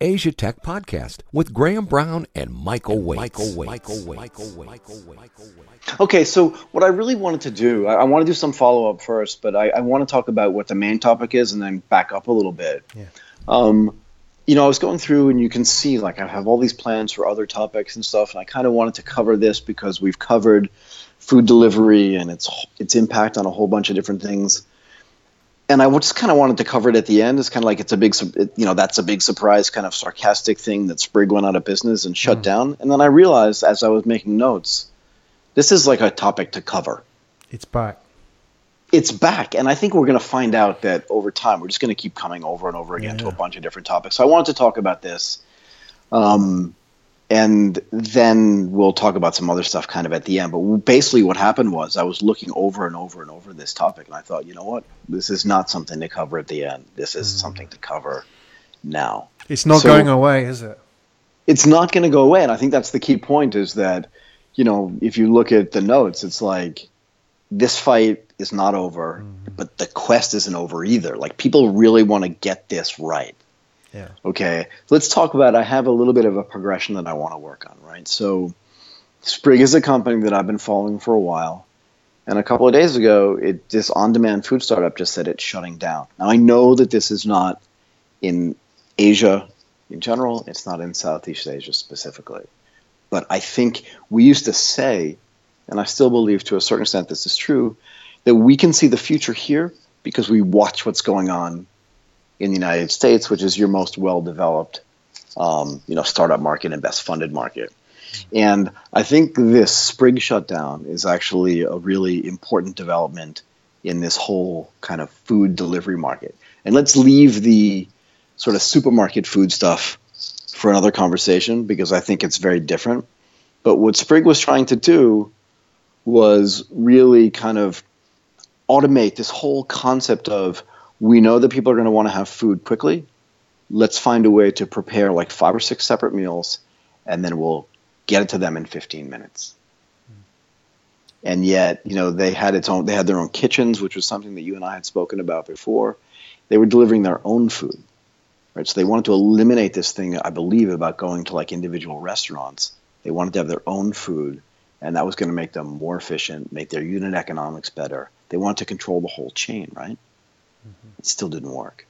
Asia Tech Podcast with Graham Brown and Michael Waitze. Michael Waitze. Michael Waitze. Michael Waitze. Michael Waitze. Okay, so what I really wanted to do, I, I want to do some follow up first, but I, I, want to talk about what the main topic is and then back up a little bit. Yeah. Um, you know, I was going through and you can see like I have all these plans for other topics and stuff, and I kind of wanted to cover this because we've covered food delivery and its its impact on a whole bunch of different things. And I just kind of wanted to cover it at the end. It's kind of like it's a big, you know, that's a big surprise, kind of sarcastic thing that Sprig went out of business and shut mm. down. And then I realized as I was making notes, this is like a topic to cover. It's back it's back and i think we're going to find out that over time we're just going to keep coming over and over again yeah. to a bunch of different topics so i wanted to talk about this um, and then we'll talk about some other stuff kind of at the end but basically what happened was i was looking over and over and over this topic and i thought you know what this is not something to cover at the end this is mm. something to cover now it's not so, going away is it it's not going to go away and i think that's the key point is that you know if you look at the notes it's like this fight is not over, mm-hmm. but the quest isn't over either. Like people really want to get this right. Yeah. Okay. Let's talk about. I have a little bit of a progression that I want to work on. Right. So, Sprig is a company that I've been following for a while, and a couple of days ago, it this on-demand food startup just said it's shutting down. Now I know that this is not in Asia in general. It's not in Southeast Asia specifically, but I think we used to say and I still believe to a certain extent this is true, that we can see the future here because we watch what's going on in the United States, which is your most well-developed, um, you know, startup market and best funded market. And I think this sprig shutdown is actually a really important development in this whole kind of food delivery market. And let's leave the sort of supermarket food stuff for another conversation because I think it's very different. But what Sprig was trying to do was really kind of automate this whole concept of we know that people are going to want to have food quickly. Let's find a way to prepare like five or six separate meals, and then we'll get it to them in 15 minutes. Hmm. And yet, you know, they had its own. They had their own kitchens, which was something that you and I had spoken about before. They were delivering their own food, right? So they wanted to eliminate this thing. I believe about going to like individual restaurants. They wanted to have their own food and that was going to make them more efficient, make their unit economics better. They wanted to control the whole chain, right? Mm-hmm. It still didn't work.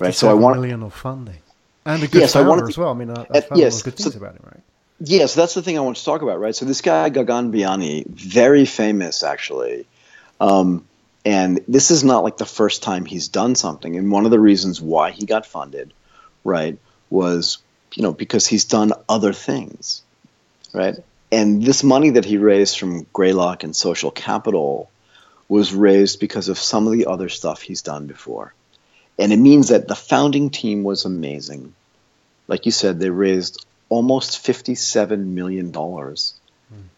Right, so I want million of funding and a good yes, founder I wanted as well. I mean, I, I found yes, good things so, about him, right? Yes, yeah, so that's the thing I want to talk about, right? So this guy Gagan Biyani, very famous actually, um, and this is not like the first time he's done something. And one of the reasons why he got funded, right, was you know because he's done other things, right? and this money that he raised from Greylock and Social Capital was raised because of some of the other stuff he's done before. And it means that the founding team was amazing. Like you said, they raised almost $57 million mm.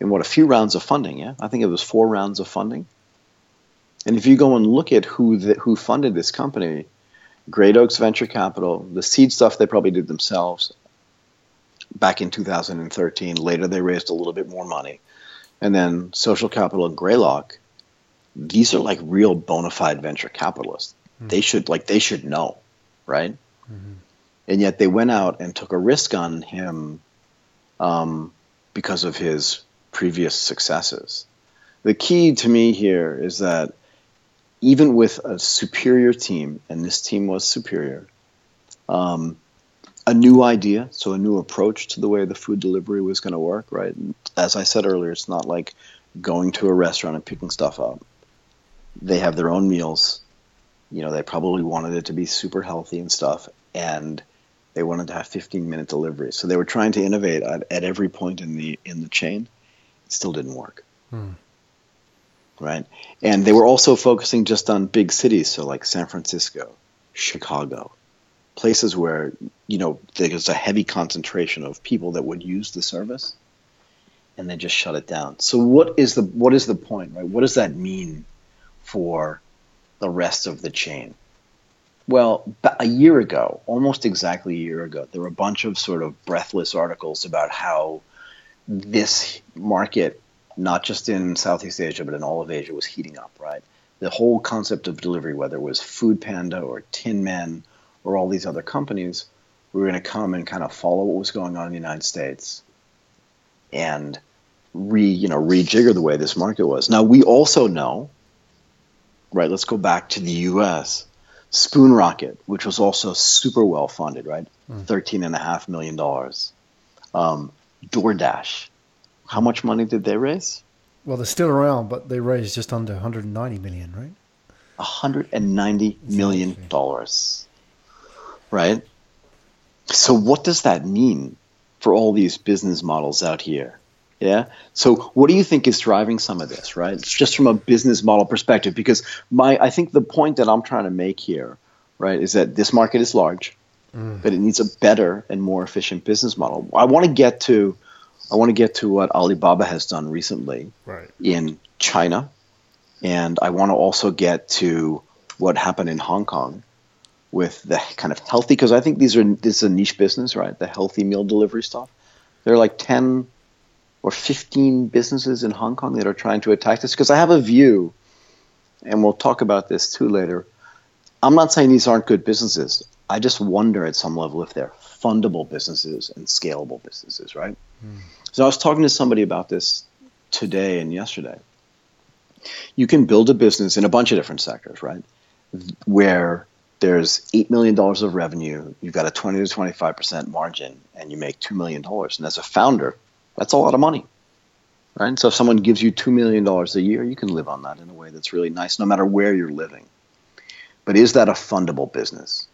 in what, a few rounds of funding, yeah? I think it was four rounds of funding. And if you go and look at who, the, who funded this company, Great Oaks Venture Capital, the seed stuff they probably did themselves, back in 2013. Later, they raised a little bit more money. And then Social Capital and Greylock, these are like real bona fide venture capitalists. Mm-hmm. They should like they should know, right? Mm-hmm. And yet they went out and took a risk on him um, because of his previous successes. The key to me here is that even with a superior team, and this team was superior, um, a new idea, so a new approach to the way the food delivery was going to work, right? And as I said earlier, it's not like going to a restaurant and picking stuff up. They have their own meals. You know, they probably wanted it to be super healthy and stuff, and they wanted to have 15 minute delivery. So they were trying to innovate at, at every point in the in the chain. It still didn't work. Hmm. Right? And they were also focusing just on big cities, so like San Francisco, Chicago, places where you know there's a heavy concentration of people that would use the service and they just shut it down so what is the what is the point right what does that mean for the rest of the chain well a year ago almost exactly a year ago there were a bunch of sort of breathless articles about how this market not just in southeast asia but in all of asia was heating up right the whole concept of delivery whether it was food panda or tin man or all these other companies, we were going to come and kind of follow what was going on in the United States and re you know rejigger the way this market was. Now we also know, right? Let's go back to the U.S. Spoon Rocket, which was also super well funded, right? Mm. Thirteen and a half million dollars. Um, DoorDash, how much money did they raise? Well, they're still around, but they raised just under 190 million, right? 190 million dollars, right? So what does that mean for all these business models out here? Yeah. So what do you think is driving some of this, right? It's just from a business model perspective, because my I think the point that I'm trying to make here, right, is that this market is large, mm. but it needs a better and more efficient business model. I want to get to I want to get to what Alibaba has done recently right. in China, and I want to also get to what happened in Hong Kong with the kind of healthy because I think these are this is a niche business, right? The healthy meal delivery stuff. There are like ten or fifteen businesses in Hong Kong that are trying to attack this because I have a view, and we'll talk about this too later. I'm not saying these aren't good businesses. I just wonder at some level if they're fundable businesses and scalable businesses, right? Mm. So I was talking to somebody about this today and yesterday. You can build a business in a bunch of different sectors, right? Where there's $8 million of revenue, you've got a 20 to 25% margin, and you make $2 million. And as a founder, that's a lot of money. Right? So if someone gives you $2 million a year, you can live on that in a way that's really nice, no matter where you're living. But is that a fundable business?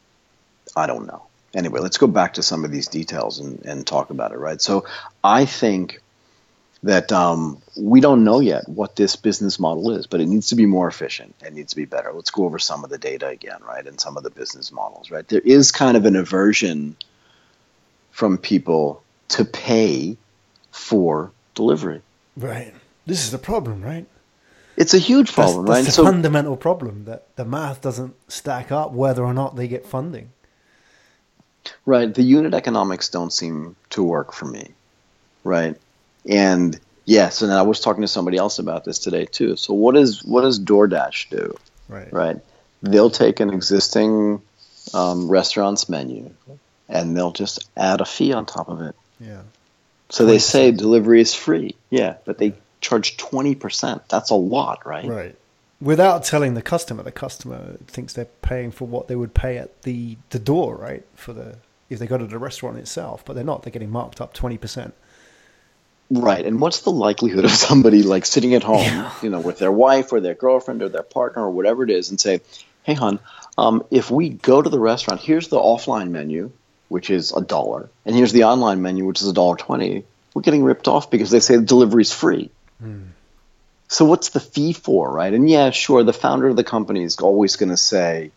I don't know. Anyway, let's go back to some of these details and, and talk about it, right? So I think that um, we don't know yet what this business model is, but it needs to be more efficient. It needs to be better. Let's go over some of the data again, right? And some of the business models, right? There is kind of an aversion from people to pay for delivery. Right. This is the problem, right? It's a huge problem, that's, that's right? It's a so, fundamental problem that the math doesn't stack up whether or not they get funding. Right. The unit economics don't seem to work for me. Right. And yes, and I was talking to somebody else about this today too. So what is what does DoorDash do? Right. Right. They'll take an existing um, restaurant's menu and they'll just add a fee on top of it. Yeah. So they say delivery is free. Yeah, but they charge 20%. That's a lot, right? Right. Without telling the customer, the customer thinks they're paying for what they would pay at the, the door, right? For the if they go to the restaurant itself, but they're not. They're getting marked up 20%. Right. And what's the likelihood of somebody like sitting at home, yeah. you know, with their wife or their girlfriend or their partner or whatever it is and say, hey, hon, um, if we go to the restaurant, here's the offline menu, which is a dollar, and here's the online menu, which is a dollar twenty. We're getting ripped off because they say the delivery is free. Mm. So what's the fee for, right? And yeah, sure, the founder of the company is always going to say,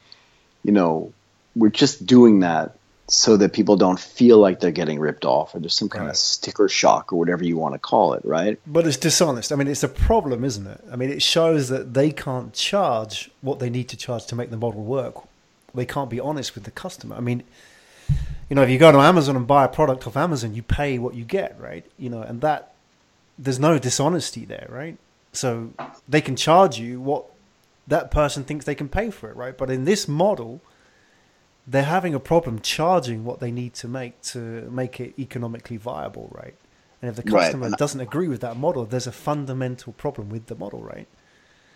you know, we're just doing that so that people don't feel like they're getting ripped off or there's some kind right. of sticker shock or whatever you want to call it, right? But it's dishonest. I mean, it's a problem, isn't it? I mean, it shows that they can't charge what they need to charge to make the model work. They can't be honest with the customer. I mean, you know, if you go to Amazon and buy a product off Amazon, you pay what you get, right? You know, and that there's no dishonesty there, right? So they can charge you what that person thinks they can pay for it, right? But in this model, they're having a problem charging what they need to make to make it economically viable, right? And if the customer right. doesn't agree with that model, there's a fundamental problem with the model, right?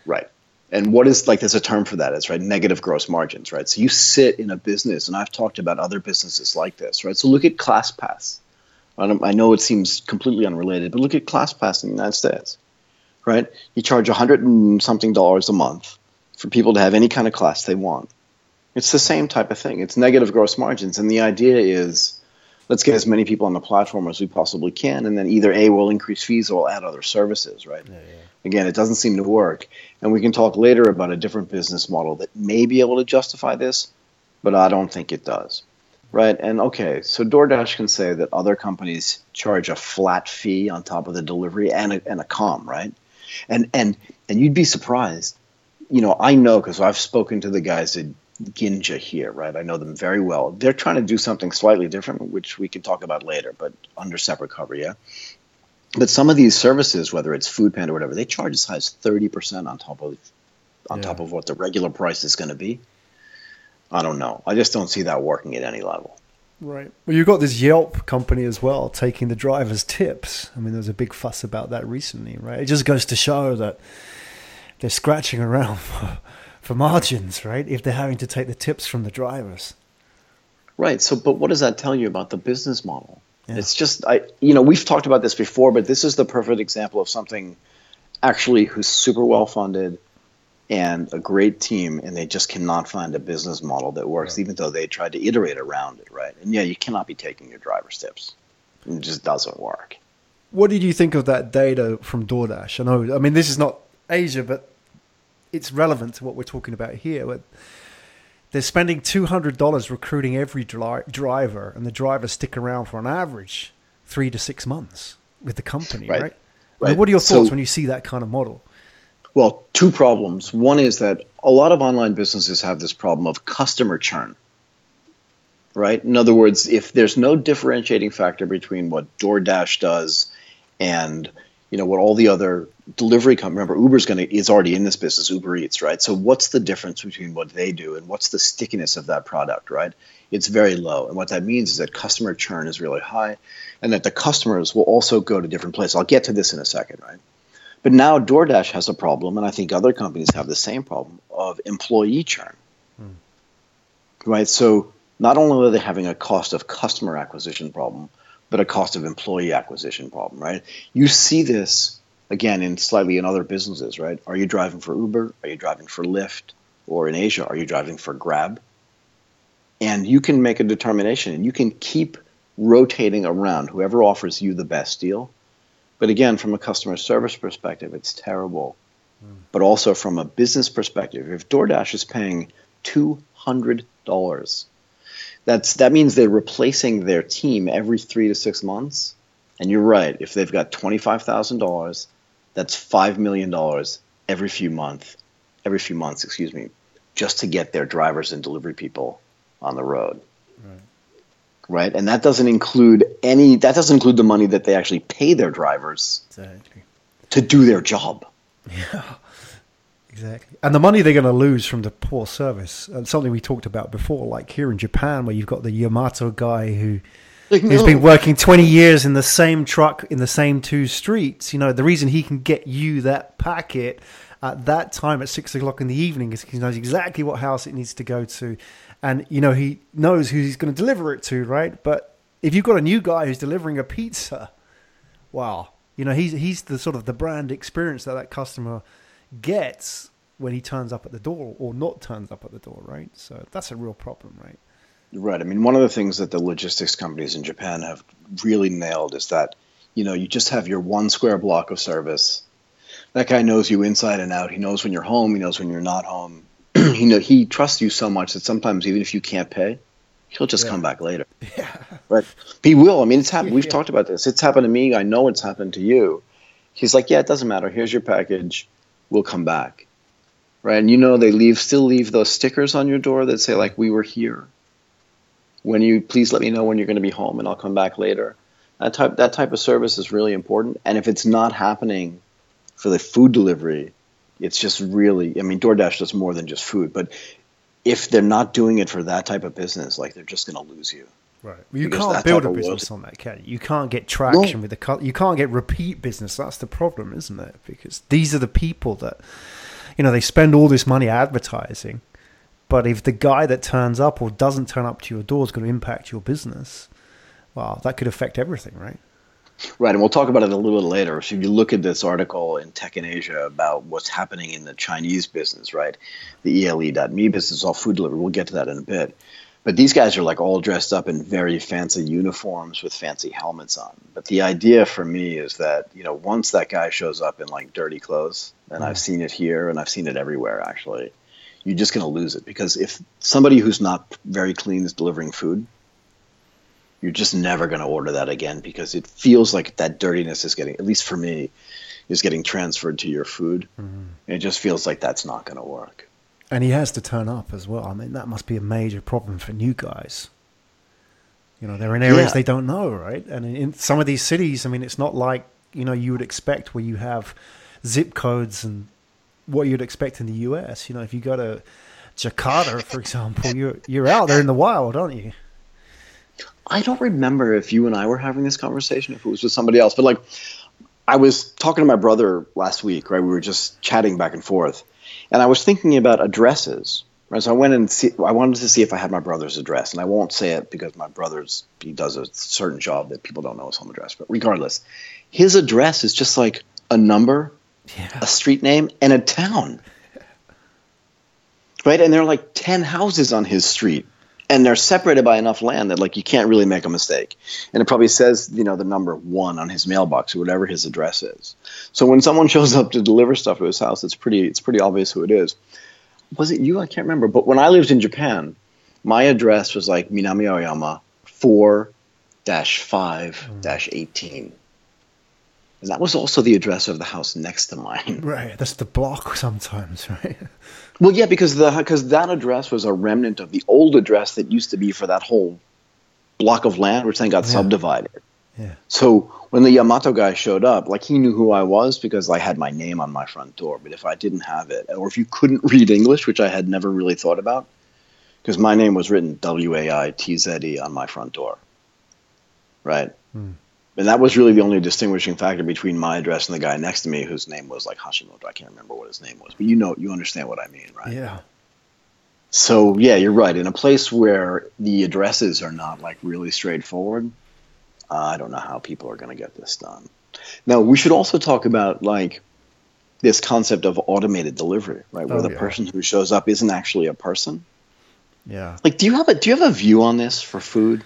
Right. And what is like there's a term for that, it's right, negative gross margins, right? So you sit in a business, and I've talked about other businesses like this, right? So look at ClassPass. I know it seems completely unrelated, but look at ClassPass in the United States, right? You charge a hundred and something dollars a month for people to have any kind of class they want it's the same type of thing. It's negative gross margins, and the idea is let's get as many people on the platform as we possibly can, and then either a we'll increase fees or we'll add other services. Right? Yeah, yeah. Again, it doesn't seem to work, and we can talk later about a different business model that may be able to justify this, but I don't think it does. Right? And okay, so DoorDash can say that other companies charge a flat fee on top of the delivery and a, and a com, right? And and and you'd be surprised. You know, I know because I've spoken to the guys at Ginja here, right? I know them very well. They're trying to do something slightly different, which we can talk about later, but under separate cover, yeah. But some of these services, whether it's Food Panda or whatever, they charge as high as thirty percent on top of on yeah. top of what the regular price is going to be. I don't know. I just don't see that working at any level. Right. Well, you've got this Yelp company as well taking the drivers' tips. I mean, there's a big fuss about that recently, right? It just goes to show that they're scratching around for, for margins, right? If they're having to take the tips from the drivers. Right. So, but what does that tell you about the business model? Yeah. It's just, I, you know, we've talked about this before, but this is the perfect example of something actually who's super well funded and a great team, and they just cannot find a business model that works, right. even though they tried to iterate around it, right? And yeah, you cannot be taking your driver's tips. It just doesn't work. What did you think of that data from DoorDash? I know, I mean, this is not Asia, but it's relevant to what we're talking about here. But they're spending two hundred dollars recruiting every dri- driver, and the drivers stick around for an average three to six months with the company, right? right? right. I mean, what are your thoughts so, when you see that kind of model? Well, two problems. One is that a lot of online businesses have this problem of customer churn. Right? In other words, if there's no differentiating factor between what DoorDash does and you know what all the other delivery companies remember Uber's going to is already in this business Uber Eats right so what's the difference between what they do and what's the stickiness of that product right it's very low and what that means is that customer churn is really high and that the customers will also go to different places I'll get to this in a second right but now DoorDash has a problem, and I think other companies have the same problem of employee churn. Hmm. Right? So not only are they having a cost of customer acquisition problem, but a cost of employee acquisition problem, right? You see this again in slightly in other businesses, right? Are you driving for Uber? Are you driving for Lyft? Or in Asia, are you driving for Grab? And you can make a determination and you can keep rotating around whoever offers you the best deal but again, from a customer service perspective, it's terrible. Mm. But also from a business perspective, if DoorDash is paying two hundred dollars, that's that means they're replacing their team every three to six months. And you're right, if they've got twenty five thousand dollars, that's five million dollars every few months, every few months, excuse me, just to get their drivers and delivery people on the road. Right right? And that doesn't include any. That doesn't include the money that they actually pay their drivers exactly. to do their job. Yeah, exactly. And the money they're going to lose from the poor service, and something we talked about before, like here in Japan, where you've got the Yamato guy who. Like, who's no. been working 20 years in the same truck in the same two streets. You know, the reason he can get you that packet at that time at six o'clock in the evening is he knows exactly what house it needs to go to and you know he knows who he's going to deliver it to, right? But if you've got a new guy who's delivering a pizza, wow, you know he's he's the sort of the brand experience that that customer gets when he turns up at the door or not turns up at the door, right? So that's a real problem, right? Right. I mean, one of the things that the logistics companies in Japan have really nailed is that you know you just have your one square block of service. That guy knows you inside and out. He knows when you're home. He knows when you're not home. he know he trusts you so much that sometimes even if you can't pay, he'll just yeah. come back later. Yeah. Right. He will. I mean, it's happened. We've yeah. talked about this. It's happened to me. I know it's happened to you. He's like, yeah, it doesn't matter. Here's your package. We'll come back. Right. And you know they leave still leave those stickers on your door that say like we were here. When you please let me know when you're going to be home and I'll come back later. That type that type of service is really important. And if it's not happening for the food delivery, it's just really, I mean, DoorDash does more than just food, but if they're not doing it for that type of business, like they're just going to lose you. Right. Well, you can't build a business on that, can you? You can't get traction no. with the you can't get repeat business. That's the problem, isn't it? Because these are the people that you know they spend all this money advertising, but if the guy that turns up or doesn't turn up to your door is going to impact your business, well, that could affect everything, right? Right, and we'll talk about it a little bit later. So if you look at this article in Tech in Asia about what's happening in the Chinese business, right, the ELE.me business, all food delivery. We'll get to that in a bit. But these guys are like all dressed up in very fancy uniforms with fancy helmets on. But the idea for me is that you know once that guy shows up in like dirty clothes, and mm. I've seen it here and I've seen it everywhere actually, you're just going to lose it because if somebody who's not very clean is delivering food, you're just never going to order that again because it feels like that dirtiness is getting, at least for me, is getting transferred to your food. Mm-hmm. It just feels like that's not going to work. And he has to turn up as well. I mean, that must be a major problem for new guys. You know, they're in areas yeah. they don't know, right? And in some of these cities, I mean, it's not like, you know, you would expect where you have zip codes and what you'd expect in the US. You know, if you go to Jakarta, for example, you're you're out there in the wild, aren't you? I don't remember if you and I were having this conversation, if it was with somebody else, but like I was talking to my brother last week, right? We were just chatting back and forth, and I was thinking about addresses. Right, so I went and see, I wanted to see if I had my brother's address, and I won't say it because my brother's he does a certain job that people don't know his home address. But regardless, his address is just like a number, Yeah. a street name, and a town. Right, and there are like ten houses on his street, and they're separated by enough land that like you can't really make a mistake. And it probably says you know the number one on his mailbox or whatever his address is. So when someone shows up to deliver stuff to his house it's pretty it's pretty obvious who it is. Was it you? I can't remember. But when i lived in japan my address was like minami aoyama 4-5-18 and that was also the address of the house next to mine. Right. That's the block sometimes, right? Well, yeah, because the because that address was a remnant of the old address that used to be for that whole block of land, which then got Yeah. subdivided. Yeah. So when the Yamato guy showed up, like he knew who I was because I had my name on my front door. But if I didn't have it, or if you couldn't read English, which I had never really thought about, because my name was written W A I T Z E on my front door, right? Hmm. And that was really the only distinguishing factor between my address and the guy next to me, whose name was like Hashimoto. I can't remember what his name was, but you know, you understand what I mean, right? Yeah. So yeah, you're right. In a place where the addresses are not like really straightforward, uh, I don't know how people are going to get this done. Now we should also talk about like this concept of automated delivery, right? Where Oh, the yeah. person who shows up isn't actually a person. Yeah. Like, do you have a do you have a view on this for food?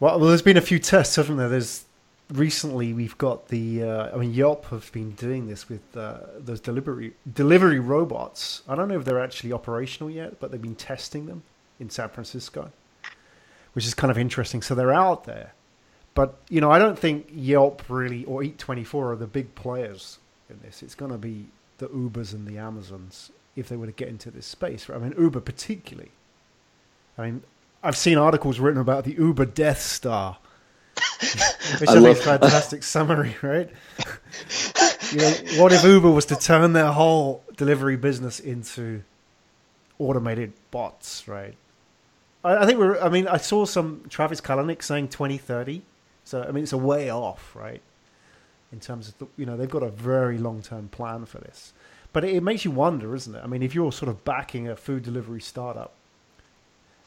Well, well, there's been a few tests, haven't there? There's recently we've got the. Uh, I mean, Yelp have been doing this with uh, those delivery delivery robots. I don't know if they're actually operational yet, but they've been testing them in San Francisco, which is kind of interesting. So they're out there, but you know, I don't think Yelp really or Eat Twenty Four are the big players in this. It's going to be the Ubers and the Amazons if they were to get into this space. Right? I mean, Uber particularly. I mean, I've seen articles written about the Uber Death Star, which I, I love- is a fantastic summary, right? you know, what if Uber was to turn their whole delivery business into automated bots, right? I, I think we're. I mean, I saw some Travis Kalanick saying 2030, so I mean, it's a way off, right? In terms of the, you know, they've got a very long term plan for this, but it, it makes you wonder, isn't it? I mean, if you're sort of backing a food delivery startup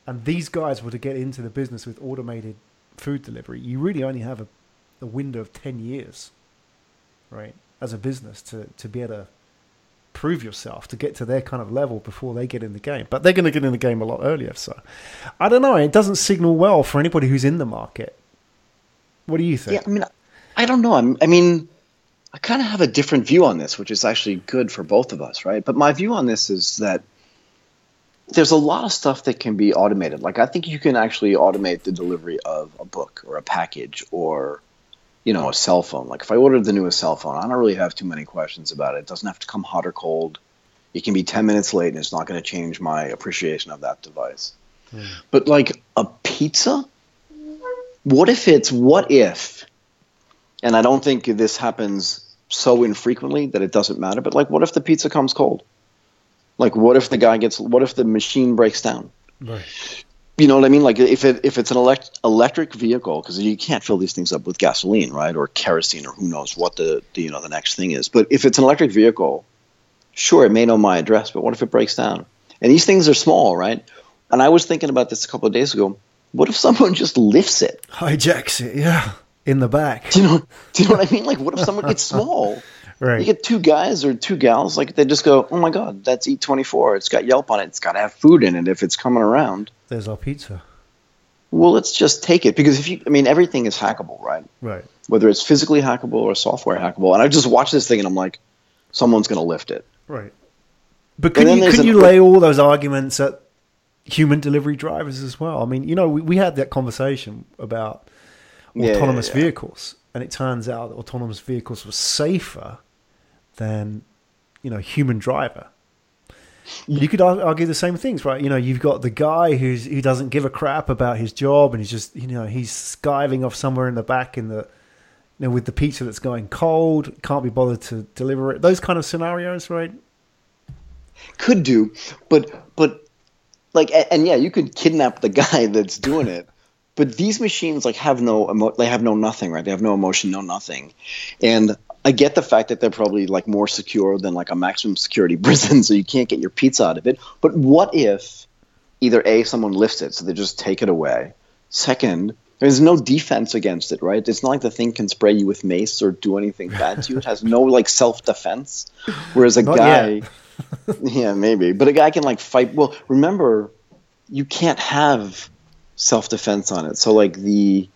and these guys were to get into the business with automated food delivery, you really only have a, a window of 10 years, right, as a business to, to be able to prove yourself, to get to their kind of level before they get in the game. But they're going to get in the game a lot earlier. So I don't know. It doesn't signal well for anybody who's in the market. What do you think? Yeah? I mean, I don't know. I'm, I mean, I kind of have a different view on this, which is actually good for both of us, right? But my view on this is that there's a lot of stuff that can be automated. Like I think you can actually automate the delivery of a book or a package or you know a cell phone. Like if I ordered the newest cell phone, I don't really have too many questions about it. It doesn't have to come hot or cold. It can be 10 minutes late and it's not going to change my appreciation of that device. Hmm. But like a pizza, what if it's what if and I don't think this happens so infrequently that it doesn't matter. But like, what if the pizza comes cold? Like, what if the guy gets? What if the machine breaks down? Right. You know what I mean? Like, if it if it's an elect, electric vehicle, because you can't fill these things up with gasoline, right, or kerosene, or who knows what the, the you know the next thing is. But if it's an electric vehicle, sure, it may know my address, but what if it breaks down? And these things are small, right? And I was thinking about this a couple of days ago. What if someone just lifts it? Hijacks it, yeah, in the back. Do you know? Do you know what I mean? Like, what if someone gets small? You get two guys or two gals, like they just go, "Oh my God, that's E24. It's got Yelp on it. It's got to have food in it if it's coming around." There's our pizza. Well, let's just take it because if you, I mean, everything is hackable, right? Right. Whether it's physically hackable or software hackable. And I just watched this thing and I'm like, someone's going to lift it. Right. But could you, there's could an- you lay all those arguments at human delivery drivers as well? I mean, you know, we, we had that conversation about Yeah, yeah, autonomous yeah. vehicles, and it turns out that autonomous vehicles were safer than, you know, human driver. You could argue the same things, right? You know, you've got the guy who's who doesn't give a crap about his job, and he's just, you know, he's skiving off somewhere in the back in the, you know, with the pizza that's going cold, can't be bothered to deliver it. Those kind of scenarios, right? Could do, but, but, like, and yeah, you could kidnap the guy that's doing it. but these machines like have no emo- they have no nothing, right? They have no emotion, no nothing. And I get the fact that they're probably like more secure than like a maximum security prison, so you can't get your pizza out of it. But what if either a someone lifts it, so they just take it away. Second, there's no defense against it, right? It's not like the thing can spray you with mace or do anything bad to you. It has no like self defense. Whereas a Not guy, yeah, maybe, but a guy can like fight. Well, remember, you can't have self defense on it. So like the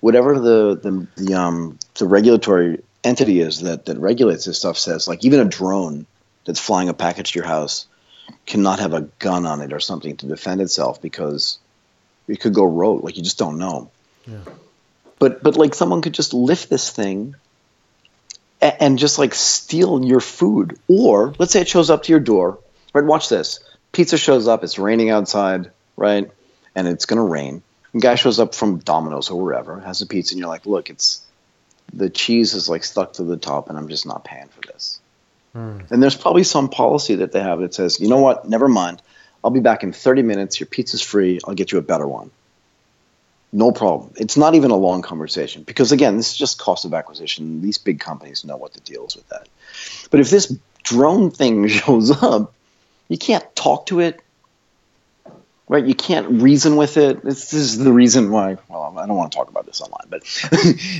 whatever the the the um the regulatory entity is that that regulates this stuff says like even a drone that's flying a package to your house cannot have a gun on it or something to defend itself because it could go rogue. Like you just don't know. Yeah. But but like someone could just lift this thing a- and just like steal your food. Or let's say it shows up to your door. Right, watch this. Pizza shows up, it's raining outside, right? And it's gonna rain. And guy shows up from Domino's or wherever, has a pizza, and you're like, look, it's the cheese is like stuck to the top and I'm just not paying for this. Hmm. And there's probably some policy that they have that says, you know what, never mind. I'll be back in 30 minutes. Your pizza's free. I'll get you a better one. No problem. It's not even a long conversation because, again, this is just cost of acquisition. These big companies know what the deal is with that. But if this drone thing shows up, you can't talk to it, right? You can't reason with it. This, this is the reason why. Well, I don't want to talk about this online, but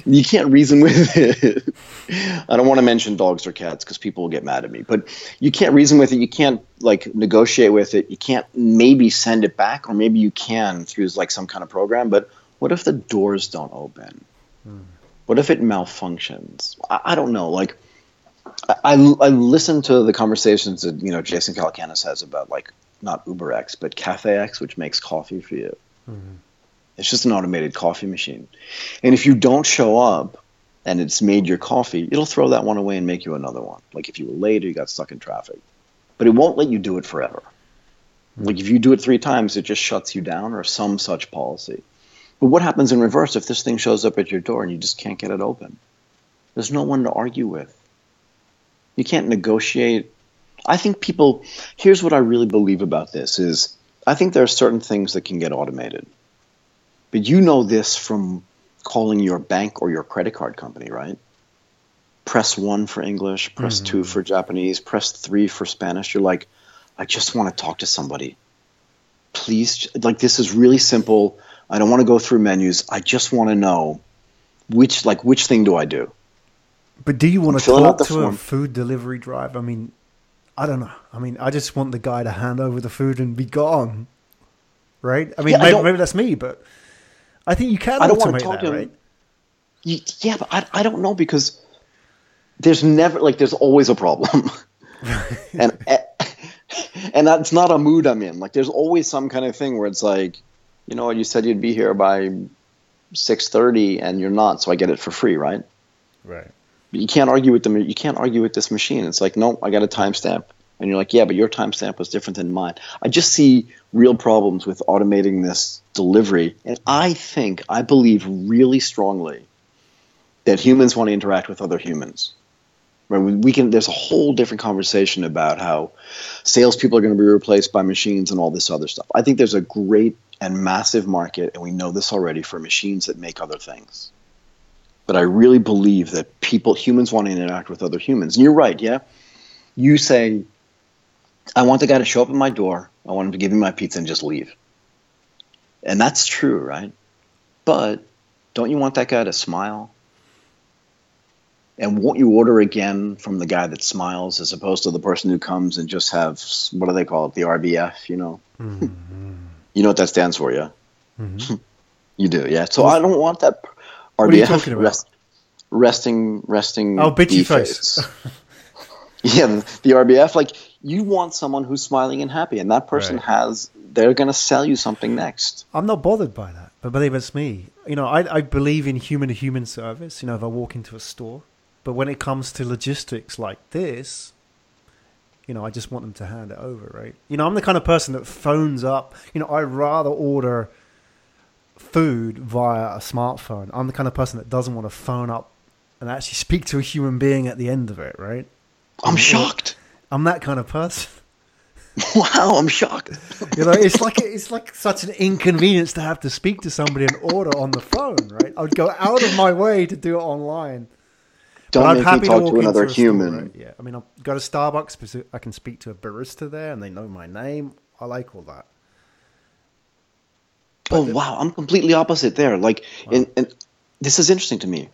you can't reason with it. I don't want to mention dogs or cats because people will get mad at me. But you can't reason with it. You can't like negotiate with it. You can't maybe send it back, or maybe you can through like some kind of program. But what if the doors don't open? Hmm. What if it malfunctions? I, I don't know. Like, I, I I listen to the conversations that you know Jason Calacanis has about like not UberX but CafeX, which makes coffee for you. Mm-hmm. It's just an automated coffee machine, and if you don't show up and it's made your coffee, it'll throw that one away and make you another one. Like if you were late or you got stuck in traffic, but it won't let you do it forever. Mm-hmm. Like if you do it three times, it just shuts you down or some such policy. But what happens in reverse if this thing shows up at your door and you just can't get it open? There's no one to argue with. You can't negotiate. I think people here's what I really believe about this is I think there are certain things that can get automated. But you know this from calling your bank or your credit card company, right? Press 1 for English, press 2 mm-hmm. for Japanese, press 3 for Spanish. You're like, I just want to talk to somebody. Please like this is really simple. I don't want to go through menus. I just want to know which like which thing do I do? But do you want to talk to a food delivery driver? I mean, I don't know. I mean, I just want the guy to hand over the food and be gone. Right? I mean, Yeah, maybe, don't- maybe that's me, but I think you can I don't wanna automate talk that, to him. right? You, yeah, but I, I don't know because there's never like there's always a problem, and eh, and that's not a mood I'm in. Like there's always some kind of thing where it's like, you know, you said you'd be here by six thirty, and you're not, so I get it for free, right? Right. You can't argue with them. You can't argue with this machine. It's like, no, I got a timestamp. And you're like, yeah, but your timestamp was different than mine. I just see real problems with automating this delivery. And I think, I believe really strongly that humans want to interact with other humans. Right? We can. There's a whole different conversation about how salespeople are going to be replaced by machines and all this other stuff. I think there's a great and massive market, and we know this already for machines that make other things but I really believe that people, humans, want to interact with other humans. And you're right, yeah. You say, I want the guy to show up at my door. I want him to give me my pizza and just leave. And that's true, right? But don't you want that guy to smile? And won't you order again from the guy that smiles as opposed to the person who comes and just have what do they call it, the RBF? You know, mm-hmm. you know what that stands for, yeah. Mm-hmm. you do, yeah. So I don't want that RBF. are you talking about? rest- resting, resting. Oh, bitchy face. yeah, the, the RBF. Like you want someone who's smiling and happy, and that person Right. has. They're going to sell you something next. I'm not bothered by that, but believe it's me. You know, I, I believe in human to human service. You know, if I walk into a store, but when it comes to logistics like this, you know, I just want them to hand it over, right? You know, I'm the kind of person that phones up. You know, I'd rather order food via a smartphone. I'm the kind of person that doesn't want to phone up and actually speak to a human being at the end of it, right? I'm shocked. I'm that kind of person. Wow, I'm shocked. You know, it's like it's like such an inconvenience to have to speak to somebody and order on the phone, right? I would go out of my way to do it online. Don't But I'm make happy me talk walk to another a store, human. right? Yeah, I mean, I'll go to Starbucks because I can speak to a barista there and they know my name. I like all that. Oh wow, I'm completely opposite there. Like, and, and this is interesting to me.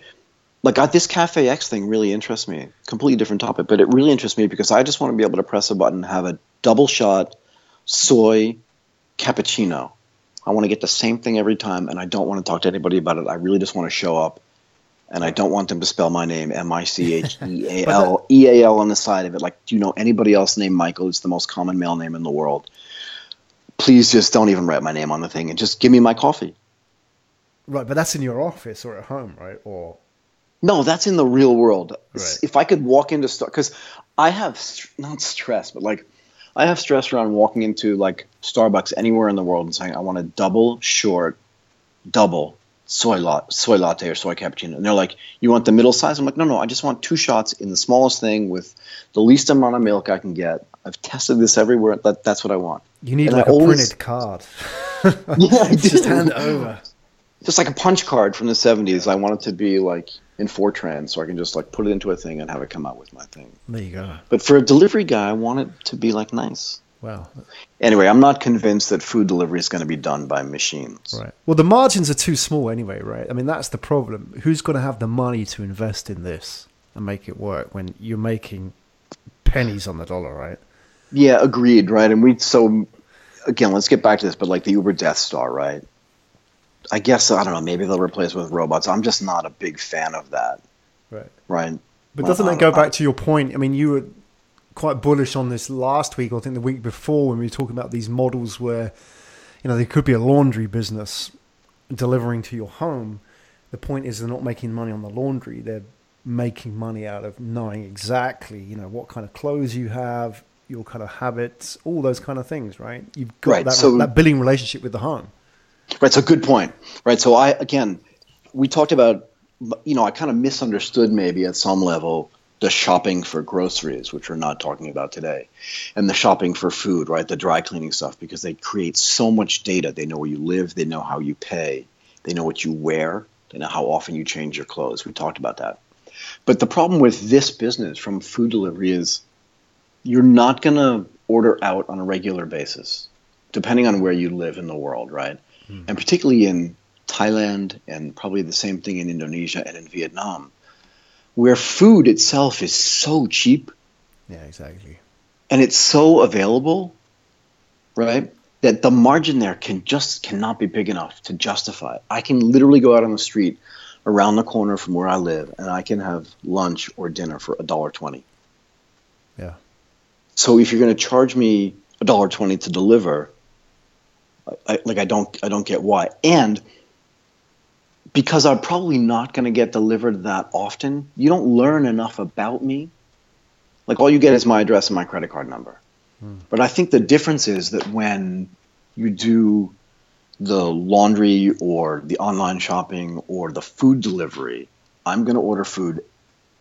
Like, I, this Cafe X thing really interests me. Completely different topic, but it really interests me because I just want to be able to press a button, have a double shot soy cappuccino. I want to get the same thing every time, and I don't want to talk to anybody about it. I really just want to show up, and I don't want them to spell my name M I C H E A L E A L on the side of it. Like, do you know anybody else named Michael? It's the most common male name in the world. Please just don't even write my name on the thing and just give me my coffee. Right, but that's in your office or at home, right? Or No, that's in the real world. Right. If I could walk into Star, because I have st- not stress, but like I have stress around walking into like Starbucks anywhere in the world and saying I want a double short, double soy lot, soy latte or soy cappuccino, and they're like, "You want the middle size?" I'm like, "No, no, I just want two shots in the smallest thing with the least amount of milk I can get." I've tested this everywhere. That, that's what I want. you need And like I a always- printed card. Yeah, I Just hand it over. just like a punch card from the 70s. I want it to be like in Fortran, so I can just like put it into a thing and have it come out with my thing. There you go. But for a delivery guy, I want it to be like nice. Wow. Anyway, I'm not convinced that food delivery is going to be done by machines. Right. Well, the margins are too small anyway, right? I mean, that's the problem. Who's going to have the money to invest in this and make it work when you're making pennies on the dollar, right? Yeah, agreed, right? And we so again, let's get back to this, but like the Uber Death Star, right? I guess I don't know. Maybe they'll replace it with robots. I'm just not a big fan of that, Right. right? But Well, doesn't that go back to your point? I mean, you were quite bullish on this last week, or I think the week before, when we were talking about these models where, you know, there could be a laundry business delivering to your home. The point is, they're not making money on the laundry; they're making money out of knowing exactly, you know, what kind of clothes you have, your kind of habits, all those kind of things, right? You've got Right, that so- that billing relationship with the home. Right. So good point. Right. So I again, we talked about, you know, I kind of misunderstood maybe at some level the shopping for groceries, which we're not talking about today, and the shopping for food, right? The dry cleaning stuff, because they create so much data. They know where you live. They know how you pay. They know what you wear. They know how often you change your clothes. We talked about that. But the problem with this business from food delivery is you're not going to order out on a regular basis, depending on where you live in the world, right? Hmm. And particularly in Thailand and probably the same thing in Indonesia and in Vietnam, where food itself is so cheap Yeah, exactly. and it's so available, right? That the margin there can just cannot be big enough to justify it. I can literally go out on the street around the corner from where I live and I can have lunch or dinner for a dollar twenty. Yeah. So if you're going to charge me a dollar twenty to deliver, I, like I don't I don't get why. And because I'm probably not going to get delivered that often, you don't learn enough about me. Like all you get is my address and my credit card number. Hmm. But I think the difference is that when you do the laundry or the online shopping or the food delivery, I'm going to order food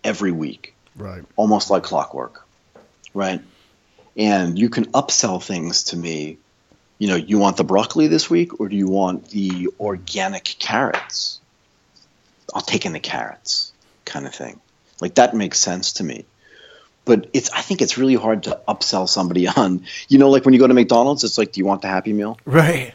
every week Right. almost like clockwork, right? And you can upsell things to me. You know, you want the broccoli this week, or do you want the organic carrots? I'll take in the carrots, kind of thing. Like that makes sense to me. But it's I think it's really hard to upsell somebody on. You know, like when you go to McDonald's, it's like, do you want the Happy Meal? Right.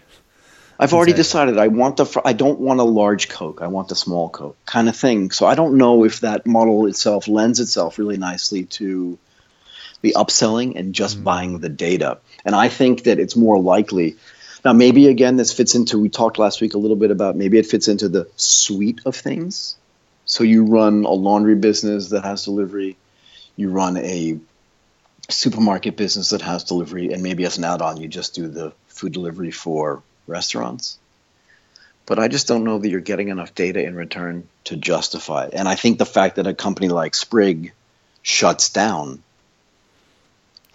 I've already Exactly. decided I want the fr- I don't want a large Coke. I want the small Coke kind of thing. So I don't know if that model itself lends itself really nicely to the upselling and just mm. buying the data. And I think that it's more likely. Now maybe again this fits into we talked last week a little bit about maybe it fits into the suite of things. So you run a laundry business that has delivery, you run a supermarket business that has delivery, and maybe as an add-on you just do the food delivery for restaurants. But I just don't know that you're getting enough data in return to justify it. And I think the fact that a company like Sprig shuts down,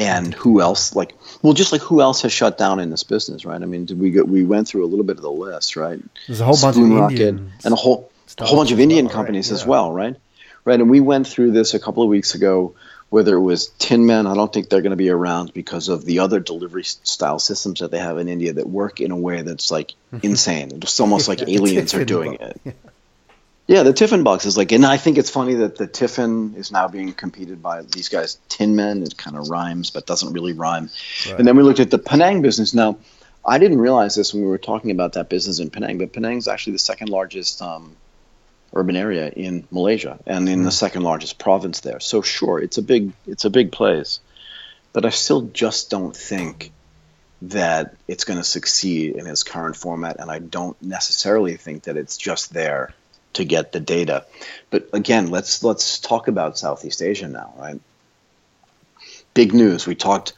and who else like well, just like who else has shut down in this business, right? I mean, did we go, we went through a little bit of the list, right? There's a whole bunch of Rocket Indian and a whole a whole bunch of Indian well, right? companies as Yeah. well, right? Right, and we went through this a couple of weeks ago whether it was Tin Men, I don't think they're going to be around because of the other delivery style systems that they have in India that work in a way that's like mm-hmm. insane. It's almost like aliens are doing it. Yeah, the Tiffin box is like, and I think it's funny that the Tiffin is now being competed by these guys, Tin Men. It kind of rhymes, but doesn't really rhyme. Right. And then we looked at the Penang business. Now, I didn't realize this when we were talking about that business in Penang, but Penang is actually the second largest um, urban area in Malaysia and in the second largest province there. So sure, it's a big it's a big place, but I still just don't think that it's going to succeed in its current format, and I don't necessarily think that it's just there to get the data. But again, let's let's talk about Southeast Asia now, right? Big news. We talked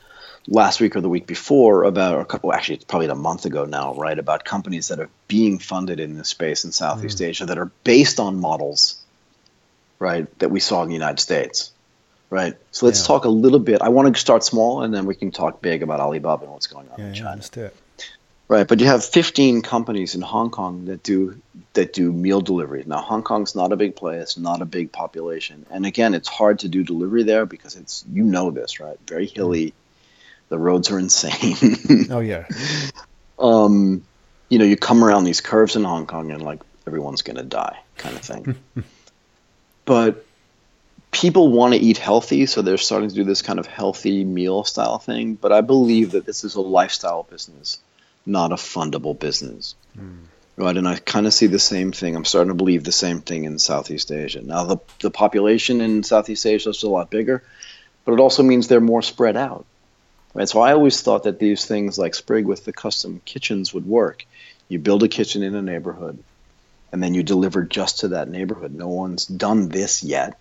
last week or the week before about, a couple, actually, it's probably a month ago now, right? About companies that are being funded in this space in Southeast mm. Asia that are based on models, right, that we saw in the United States, right? So let's Yeah. talk a little bit. I want to start small, and then we can talk big about Alibaba and what's going on Yeah, in yeah, China. let's do it. Right, but you have 15 companies in Hong Kong that do that do meal delivery. Now, Hong Kong's not a big place, not a big population, and again, it's hard to do delivery there because it's you know this, right? Very hilly, the roads are insane. Oh yeah, um, you know, you come around these curves in Hong Kong and like everyone's gonna die, kind of thing. but people want to eat healthy, so they're starting to do this kind of healthy meal style thing. But I believe that this is a lifestyle business, not a fundable business. Hmm. Right, and I kind of see the same thing. I'm starting to believe the same thing in Southeast Asia. Now, the the population in Southeast Asia is a lot bigger, but it also means they're more spread out. Right, so I always thought that these things like Sprig with the custom kitchens would work. You build a kitchen in a neighborhood, and then you deliver just to that neighborhood. No one's done this yet.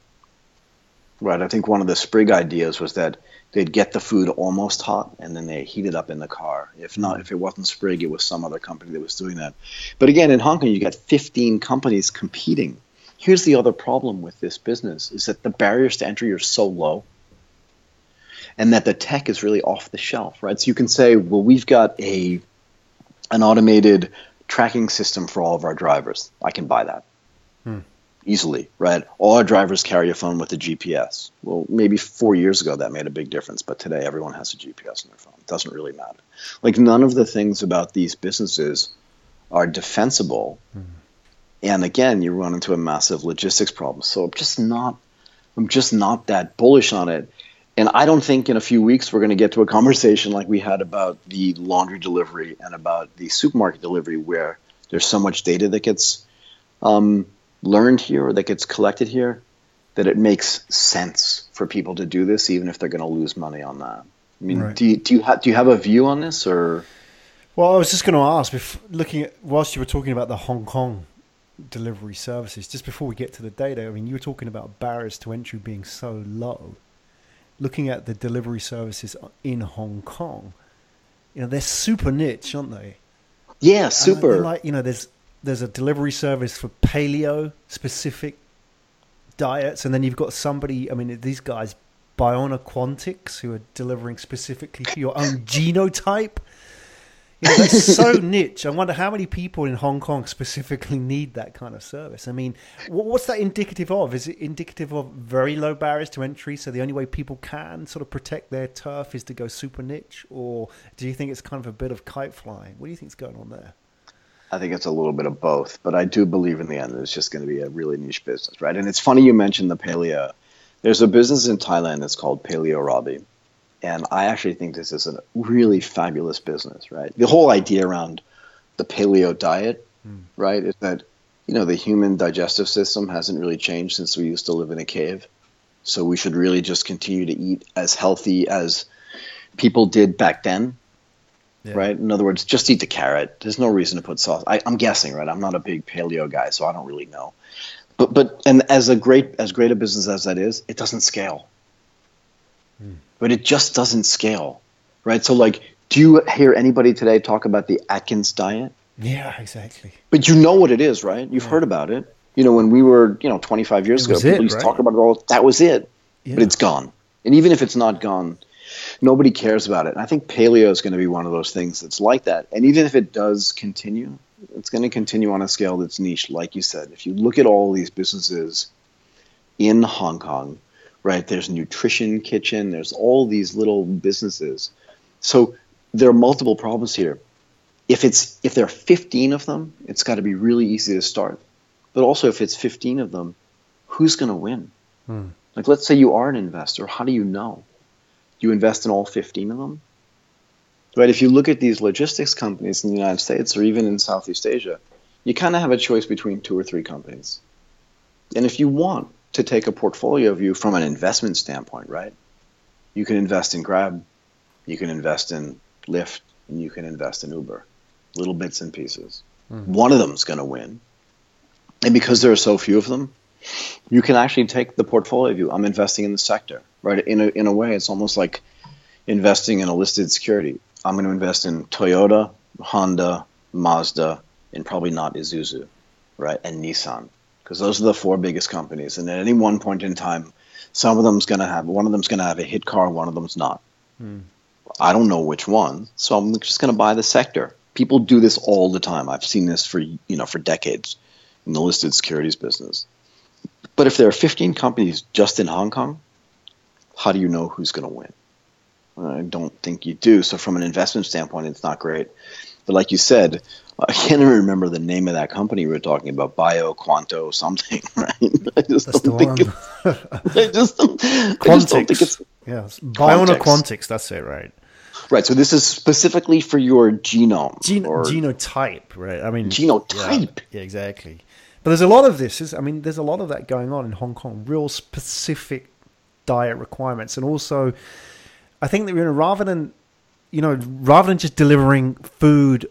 Right, I think one of the Sprig ideas was that they'd get the food almost hot and then they heat it up in the car. If not, if it wasn't Sprig, it was some other company that was doing that. But again, in Hong Kong, you got 15 companies competing. Here's the other problem with this business is that the barriers to entry are so low and that the tech is really off the shelf, right? So you can say, well, we've got a an automated tracking system for all of our drivers. I can buy that hmm. Easily, right? All our drivers carry a phone with a GPS. Well, maybe four years ago that made a big difference, but today everyone has a GPS on their phone. It doesn't really matter. Like none of the things about these businesses are defensible. And again, you run into a massive logistics problem. So I'm just not I'm just not that bullish on it. And I don't think in a few weeks we're going to get to a conversation like we had about the laundry delivery and about the supermarket delivery, where there's so much data that gets um, learned here or that gets collected here that it makes sense for people to do this, even if they're going to lose money on that. I mean, Right. do you do you, ha- do you have a view on this or? Well, I was just going to ask, bef- looking at whilst you were talking about the Hong Kong delivery services, just before we get to the data, I mean, you were talking about barriers to entry being so low. Looking at the delivery services in Hong Kong, you know, they're super niche, aren't they? Yeah, uh, super. they're Like you know, there's there's a delivery service for paleo specific diets, and then you've got somebody. I mean, these guys, Biona Quantics, who are delivering specifically for your own genotype. You know, that's so niche. I wonder how many people in Hong Kong specifically need that kind of service. I mean, what's that indicative of? Is it indicative of very low barriers to entry? So the only way people can sort of protect their turf is to go super niche, or do you think it's kind of a bit of kite flying? What do you think's going on there? I think it's a little bit of both, but I do believe in the end it's just going to be a really niche business, right? And it's funny you mentioned the paleo. There's a business in Thailand that's called Paleo Robbie, and I actually think this is a really fabulous business, right? The whole idea around the paleo diet, hmm. right, is that you know the human digestive system hasn't really changed since we used to live in a cave, so we should really just continue to eat as healthy as people did back then Yeah. right? In other words, just eat the carrot. There's no reason to put sauce. I, I'm guessing, right? I'm not a big paleo guy, so I don't really know. But but and as a great as great a business as that is, it doesn't scale. But it just doesn't scale, right? So like, do you hear anybody today talk about the Atkins diet? Yeah, exactly. But you know what it is, right? You've heard about it. You know, when we were, you know, 25 years ago, people used to talk about it all. That was it. Yeah. But it's gone. And even if it's not gone, nobody cares about it. And I think paleo is going to be one of those things that's like that. And even if it does continue, it's going to continue on a scale that's niche, like you said. If you look at all these businesses in Hong Kong right? There's Nutrition Kitchen. There's all these little businesses. So there are multiple problems here. If it's if there are 15 of them, it's got to be really easy to start. But also, if it's 15 of them, who's going to win? Hmm. Like, let's say you are an investor. How do you know? You invest in all 15 of them? Right? If you look at these logistics companies in the United States or even in Southeast Asia, you kind of have a choice between two or three companies. And if you want to take a portfolio view from an investment standpoint, right? You can invest in Grab, you can invest in Lyft, and you can invest in Uber. Little bits and pieces. Mm-hmm. One of them's going to win. And because there are so few of them, you can actually take the portfolio view. I'm investing in the sector, right? In a, in a way, it's almost like investing in a listed security. I'm going to invest in Toyota, Honda, Mazda, and probably not Isuzu, right? And Nissan, because those are the four biggest companies. And at any one point in time, some of them's going to have one of them's going to have a hit car, one of them's not. Hmm. I don't know which one, so I'm just going to buy the sector. People do this all the time. I've seen this for you know for decades in the listed securities business. But if there are 15 companies just in Hong Kong, how do you know who's going to win? I don't think you do. So from an investment standpoint, it's not great. But like you said, I can't even remember the name of that company we were talking about, Bio Quanto something, right? I just That's don't think one. it, I just don't, I just don't think it's. Yes. Biona. Quantix, that's it, right. right. So this is specifically for your genome Gen- or genotype, right? I mean, genotype. Yeah, yeah, exactly. But there's a lot of this. Is I mean, there's a lot of that going on in Hong Kong. Real specific diet requirements, and also, I think that you know, rather than you know, rather than just delivering food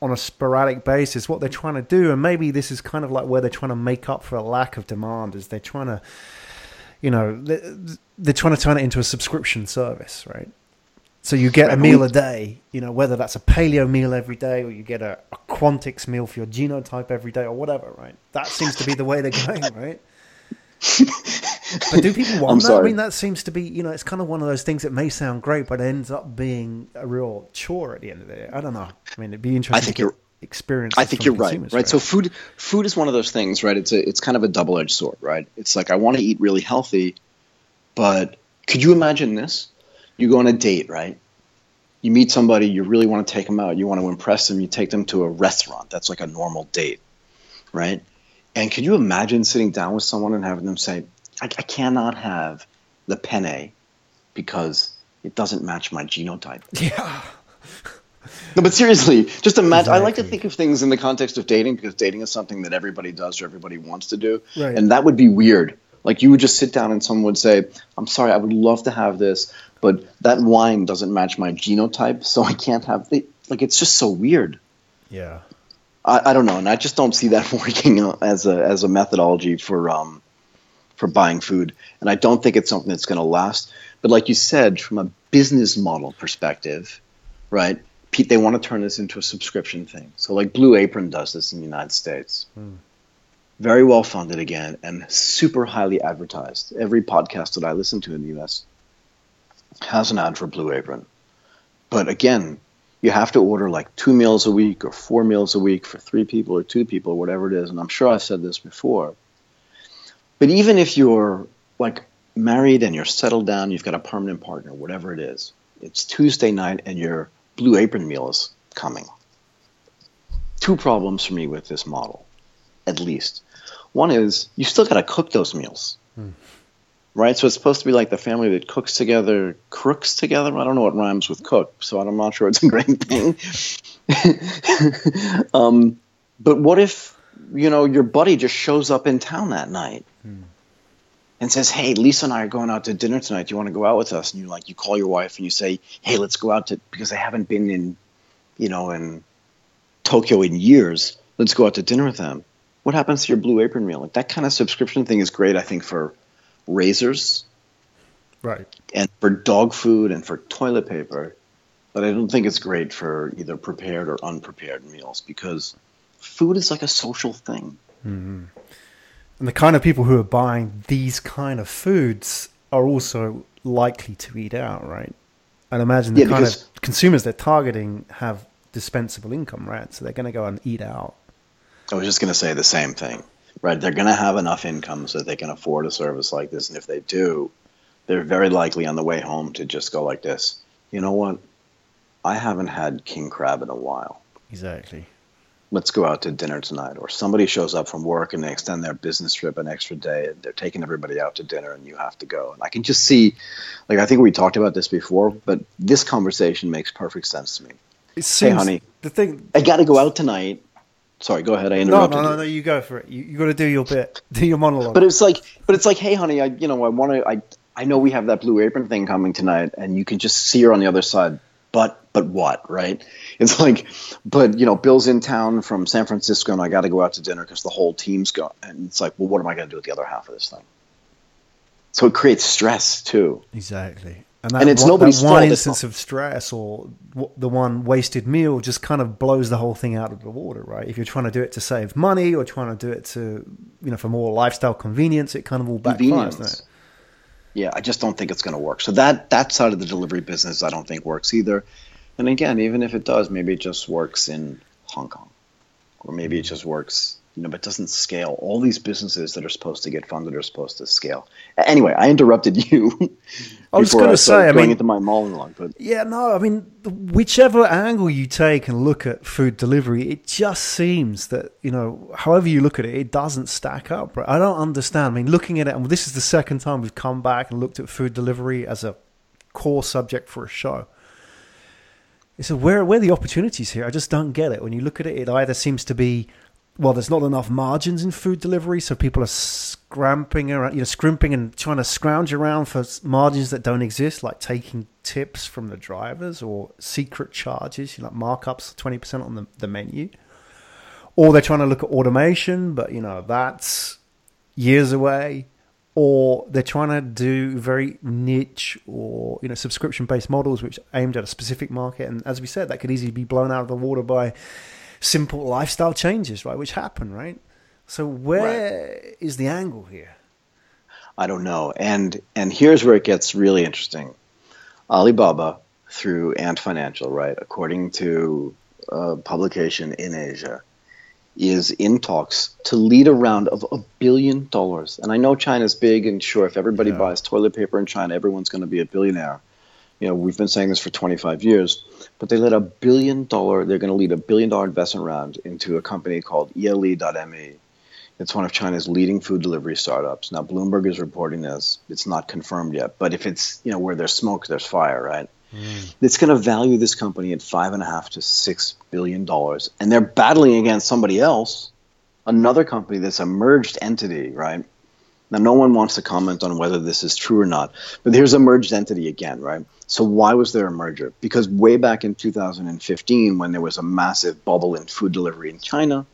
on a sporadic basis, what they're trying to do, and maybe this is kind of like where they're trying to make up for a lack of demand, is they're trying to, you know, they're, they're trying to turn it into a subscription service, right? So you get a meal a day, you know, whether that's a paleo meal every day or you get a, a Quantix meal for your genotype every day or whatever, right? That seems to be the way they're going, right? but do people want that? I mean, that seems to be, you know, it's kind of one of those things that may sound great, but ends up being a real chore at the end of the day. I don't know. I mean, it'd be interesting I think to you're- experience. I think you're right, right? So food, food is one of those things, right? It's a, it's kind of a double-edged sword, right? It's like I want to eat really healthy, but could you imagine this? You go on a date, right? You meet somebody, you really want to take them out, you want to impress them, you take them to a restaurant. That's like a normal date, right? And could you imagine sitting down with someone and having them say, I, I cannot have the penne because it doesn't match my genotype. yeah, No, but seriously, just imagine. I like to think of things in the context of dating because dating is something that everybody does or everybody wants to do, Right. and that would be weird. Like you would just sit down and someone would say, "I'm sorry, I would love to have this, but that wine doesn't match my genotype, so I can't have the." Like it's just so weird. yeah, I, I don't know, and I just don't see that working as a as a methodology for um for buying food, and I don't think it's something that's going to last. But like you said, from a business model perspective, right? Pete, they want to turn this into a subscription thing. So like Blue Apron does this in the United States. Hmm. Very well funded again and super highly advertised. Every podcast that I listen to in the US has an ad for Blue Apron. But again, you have to order like two meals a week or four meals a week for three people or two people, or whatever it is. And I'm sure I've said this before. But even if you're like married and you're settled down, you've got a permanent partner, whatever it is, it's Tuesday night and your Blue Apron meal is coming. Two problems for me with this model, at least. One is you still got to cook those meals right? So it's supposed to be like the family that cooks together, crooks together. I don't know what rhymes with cook, so I'm not sure it's a great thing. um, but what if you know your buddy just shows up in town that night hmm. and says, "Hey, Lisa and I are going out to dinner tonight. Do you want to go out with us?" And you like you call your wife and you say, "Hey, let's go out to because I haven't been in, you know, in Tokyo in years. Let's go out to dinner with them." What happens to your Blue Apron meal? Like that kind of subscription thing is great, I think, for razors right. and for dog food and for toilet paper, but I don't think it's great for either prepared or unprepared meals because food is like a social thing. Mm-hmm. And the kind of people who are buying these kind of foods are also likely to eat out, right? And imagine the Yeah, kind of consumers they're targeting have dispensable income, right? So they're going to go and eat out. I was just going to say the same thing right? They're going to have enough income so that they can afford a service like this. And if they do, they're very likely on the way home to just go like this. You know what? I haven't had king crab in a while. Exactly. Let's go out to dinner tonight. Or somebody shows up from work and they extend their business trip an extra day. And they're taking everybody out to dinner and you have to go. And I can just see, like, I think we talked about this before, but this conversation makes perfect sense to me. Hey, honey, the thing. I got to go out tonight. Sorry, go ahead. I No, interrupted no, no, you. no. You go for it. You, you got to do your bit. Do your monologue. But it's like, but it's like, hey, honey, I, you know, I want to, I, I know we have that blue apron thing coming tonight, and you can just see her on the other side. But, but what, right? It's like, but you know, Bill's in town from San Francisco, and I got to go out to dinner because the whole team's going. And it's like, well, what am I going to do with the other half of this thing? So it creates stress too. Exactly. And it's one, nobody's that one instance of stress or the one wasted meal just kind of blows the whole thing out of the water, right? If you're trying to do it to save money or trying to do it to, you know, for more lifestyle convenience, it kind of all backfires, doesn't Convenience. it? Yeah, I just don't think it's going to work. So that that side of the delivery business, I don't think works either. And again, even if it does, maybe it just works in Hong Kong, or maybe it just works, you know, but doesn't scale. All these businesses that are supposed to get funded are supposed to scale. Anyway, I interrupted you. I was gonna started say, I mean- into my monologue, but Yeah, no, I mean, whichever angle you take and look at food delivery, it just seems that, you know, however you look at it, it doesn't stack up. Right? I don't understand. I mean, looking at it, and this is the second time we've come back and looked at food delivery as a core subject for a show. So where where are the opportunities here? I just don't get it. When you look at it, it either seems to be well, there's not enough margins in food delivery, so people are scramping around, you know, scrimping and trying to scrounge around for margins that don't exist, like taking tips from the drivers or secret charges, you know, like markups twenty percent on the, the menu. Or they're trying to look at automation, but you know that's years away. Or they're trying to do very niche or you know subscription based models which aimed at a specific market, and as we said, that could easily be blown out of the water by simple lifestyle changes, right? Which happen, right? So where is the angle here? I don't know. And and here's where it gets really interesting. Alibaba through Ant Financial, right, according to a publication in Asia, is in talks to lead a round of a billion dollars. And I know China's big, and sure, if everybody Yeah. buys toilet paper in China, everyone's going to be a billionaire. You know, we've been saying this for 25 years, but they led a billion dollar, they're going to lead a billion dollar investment round into a company called ELE.me. It's one of China's leading food delivery startups. Now, Bloomberg is reporting this. It's not confirmed yet, but if it's, you know, where there's smoke, there's fire, right? Hmm. It's going to value this company at five and a half to six billion dollars, and they're battling against somebody else, another company that's a merged entity, right? Now, no one wants to comment on whether this is true or not, but here's a merged entity again, right? So, why was there a merger? Because way back in 2015, when there was a massive bubble in food delivery in China,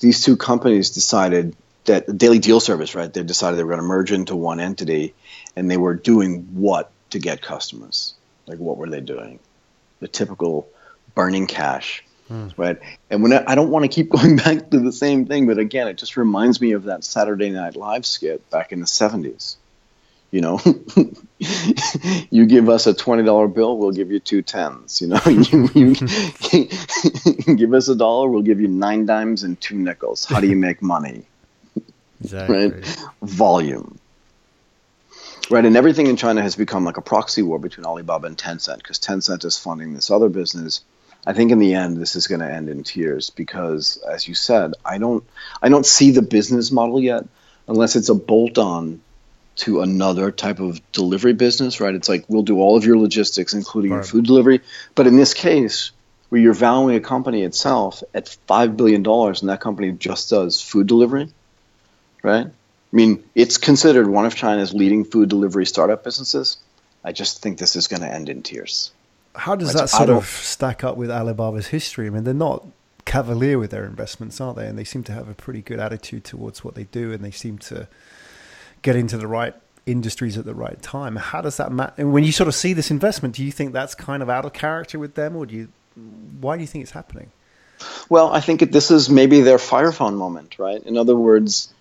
these two companies decided that the daily deal service, right? They decided they were going to merge into one entity, and they were doing what to get customers? Like, what were they doing? The typical burning cash, Mm. right? And when I, I don't want to keep going back to the same thing, but again, it just reminds me of that Saturday Night Live skit back in the 70s. You know, you give us a twenty dollar bill, we'll give you two tens. You know, you, you give us a dollar, we'll give you nine dimes and two nickels. How do you make money? Exactly. right? Volume. Right, and everything in China has become like a proxy war between Alibaba and Tencent because Tencent is funding this other business. I think in the end, this is going to end in tears because, as you said, I don't, I don't see the business model yet, unless it's a bolt-on to another type of delivery business. Right, it's like we'll do all of your logistics, including your food delivery, but in this case, where you're valuing a company itself at five billion dollars, and that company just does food delivery, right? I mean, it's considered one of China's leading food delivery startup businesses. I just think this is going to end in tears. How does that sort of stack up with Alibaba's history? I mean, they're not cavalier with their investments, aren't they? And they seem to have a pretty good attitude towards what they do, and they seem to get into the right industries at the right time. How does that matter? And when you sort of see this investment, do you think that's kind of out of character with them, or do you? Why do you think it's happening? Well, I think this is maybe their fire phone moment, right? In other words,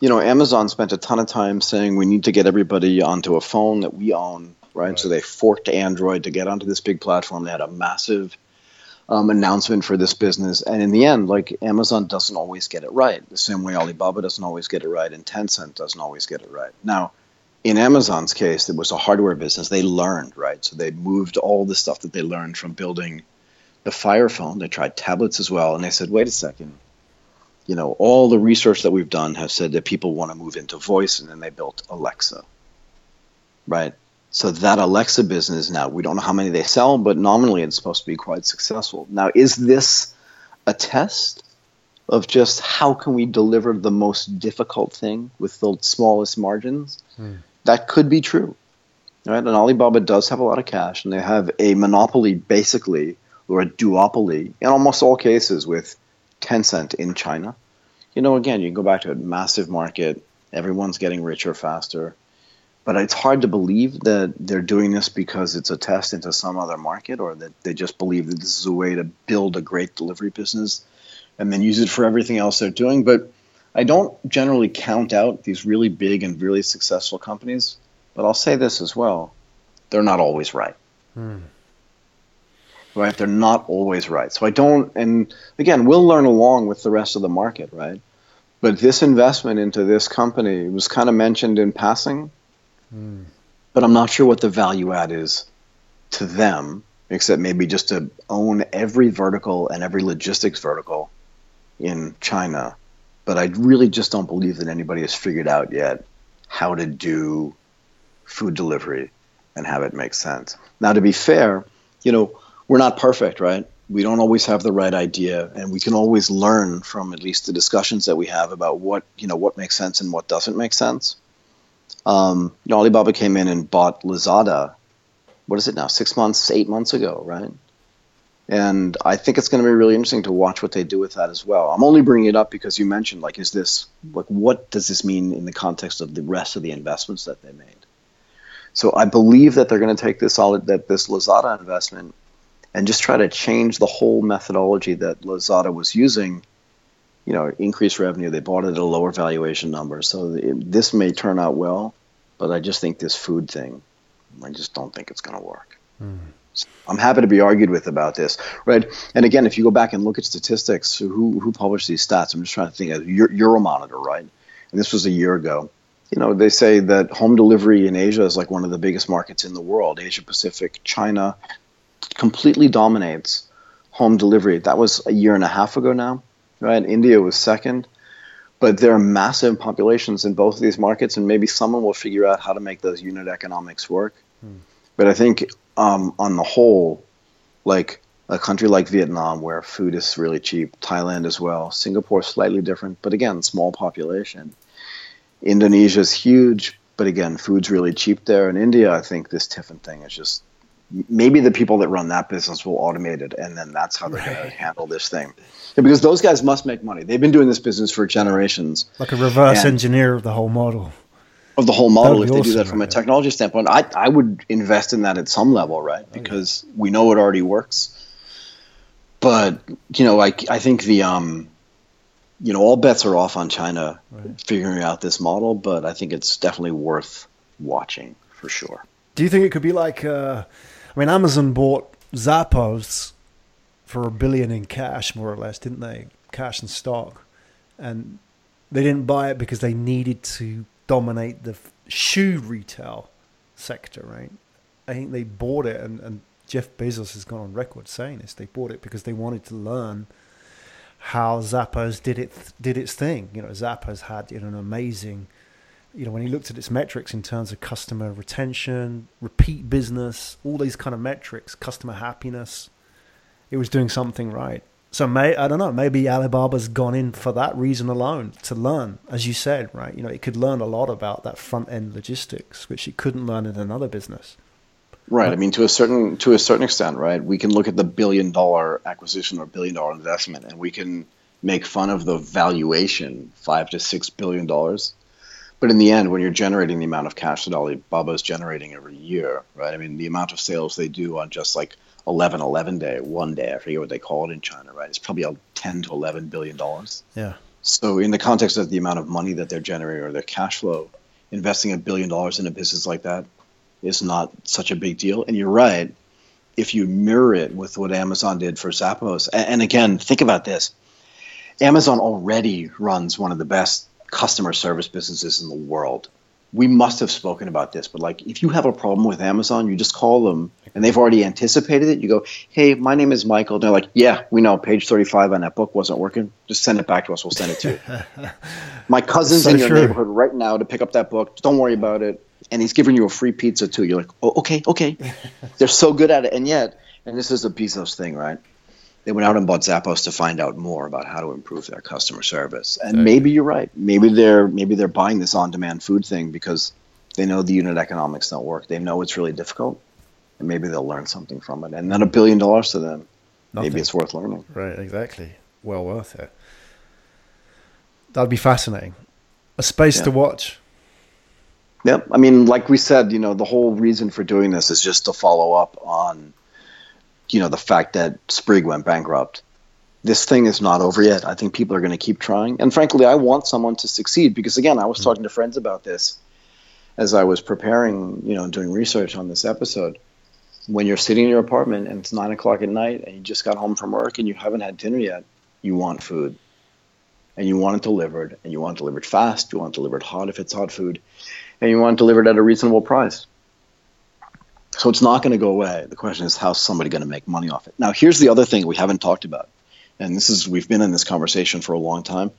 you know, Amazon spent a ton of time saying we need to get everybody onto a phone that we own, right? So they forked Android to get onto this big platform. They had a massive um, announcement for this business. And in the end, like Amazon doesn't always get it right, the same way Alibaba doesn't always get it right, and Tencent doesn't always get it right. Now, in Amazon's case, it was a hardware business. They learned, right? So they moved all the stuff that they learned from building the Fire phone. They tried tablets as well, and they said, wait a second. You know, all the research that we've done has said that people want to move into voice, and then they built Alexa, right? So that Alexa business now, we don't know how many they sell, but nominally it's supposed to be quite successful. Now, is this a test of just how can we deliver the most difficult thing with the smallest margins? Hmm. That could be true. Right? And Alibaba does have a lot of cash, and they have a monopoly basically, or a duopoly in almost all cases with Tencent in China. You know, again, you go back to a massive market, everyone's getting richer faster but it's hard to believe that they're doing this because it's a test into some other market or that they just believe that this is a way to build a great delivery business and then use it for everything else they're doing. But I don't generally count out these really big and really successful companies. But I'll say this as well they're not always right. Hmm. Right? They're not always right. So I don't, and again, we'll learn along with the rest of the market, right? But this investment into this company was kind of mentioned in passing But I'm not sure what the value add is to them, except maybe just to own every vertical and every logistics vertical in China. But I really just don't believe that anybody has figured out yet how to do food delivery and have it make sense. Now, to be fair, you know, we're not perfect, right? We don't always have the right idea, and we can always learn from at least the discussions that we have about what you know what makes sense and what doesn't make sense. Um, you know, Alibaba came in and bought Lazada. What is it now? Six months, eight months ago, right? And I think it's going to be really interesting to watch what they do with that as well. I'm only bringing it up because you mentioned, like, is this like what does this mean in the context of the rest of the investments that they made? So I believe that they're going to take this solid that this Lazada investment and just try to change the whole methodology that Lazada was using you know, increased revenue. They bought it at a lower valuation number. So it, this may turn out well, but I just think this food thing, I just don't think it's going to work. Mm. So I'm happy to be argued with about this, right? And again, if you go back and look at statistics, who who published these stats? I'm just trying to think of Euromonitor, right? And this was a year ago. You know, they say that home delivery in Asia is like one of the biggest markets in the world. Asia Pacific, China, completely dominates home delivery. That was a year and a half ago now right? India was second, but there are massive populations in both of these markets, and maybe someone will figure out how to make those unit economics work. Hmm. But I think um, on the whole, like a country like Vietnam, where food is really cheap, Thailand as well, Singapore slightly different, but again, small population. Indonesia is huge, but again, food's really cheap there. In India, I think this tiffin thing is just maybe the people that run that business will automate it, and then that's how they're right. going to handle this thing. Because those guys must make money. They've been doing this business for generations. Like a reverse engineer of the whole model. Of the whole model, if they awesome, do that from right? a technology standpoint, I, I would invest in that at some level, right? Because oh, yeah. we know it already works. But you know, I I think the um, you know, all bets are off on China right. figuring out this model, but I think it's definitely worth watching for sure. Do you think it could be like? Uh, I mean, Amazon bought Zappos for a billion in cash, more or less, didn't they? Cash and stock, and they didn't buy it because they needed to dominate the shoe retail sector, right? I think they bought it, and, and Jeff Bezos has gone on record saying this. They bought it because they wanted to learn how Zappos did it did its thing. You know, Zappos had you know, an amazing you know, when he looked at its metrics in terms of customer retention, repeat business, all these kind of metrics, customer happiness, it was doing something right. So may I don't know, maybe Alibaba's gone in for that reason alone to learn, as you said, right? You know, it could learn a lot about that front end logistics, which it couldn't learn in another business. Right. I mean, to a certain to a certain extent, right? We can look at the billion dollar acquisition or billion dollar investment, and we can make fun of the valuation, five to six billion dollars. But in the end, when you're generating the amount of cash that Alibaba is generating every year, right? I mean, the amount of sales they do on just like 11 11 day, one day, I forget what they call it in China, right? It's probably 10 to 11 billion dollars. Yeah. So in the context of the amount of money that they're generating or their cash flow, investing a billion dollars in a business like that is not such a big deal. And you're right. if you mirror it with what Amazon did for Zappos, and, and again, think about this: Amazon already runs one of the best customer service businesses in the world. We must have spoken about this, but like if you have a problem with Amazon, you just call them and they've already anticipated it. You go, "Hey, my name is Michael." And they're like, "Yeah, we know. Page thirty-five on that book wasn't working. Just send it back to us. We'll send it to you." my cousin's So in your true. neighborhood right now to pick up that book. Don't worry about it. And he's giving you a free pizza too. You're like, "Oh, okay, okay." They're so good at it, and yet, and this is a Bezos thing, right? They went out and bought Zappos to find out more about how to improve their customer service. And maybe you're right. Maybe they're maybe they're buying this on-demand food thing because they know the unit economics don't work. They know it's really difficult, and maybe they'll learn something from it. And then a billion dollars to them, Nothing. maybe it's worth learning. Right, exactly. Well worth it. That'd be fascinating. A space Yeah. to watch. Yep. I mean, like we said, you know, the whole reason for doing this is just to follow up on, you know, the fact that Sprig went bankrupt. This thing is not over yet. I think people are going to keep trying. And frankly, I want someone to succeed because, again, I was hmm. talking to friends about this as I was preparing, you know, doing research on this episode. When you're sitting in your apartment and it's nine o'clock at night and you just got home from work and you haven't had dinner yet, you want food. And you want it delivered, and you want it delivered fast. You want it delivered hot if it's hot food and you want it delivered at a reasonable price. So it's not going to go away. The question is, how's somebody going to make money off it? Now, here's the other thing we haven't talked about, and this is we've been in this conversation for a long time,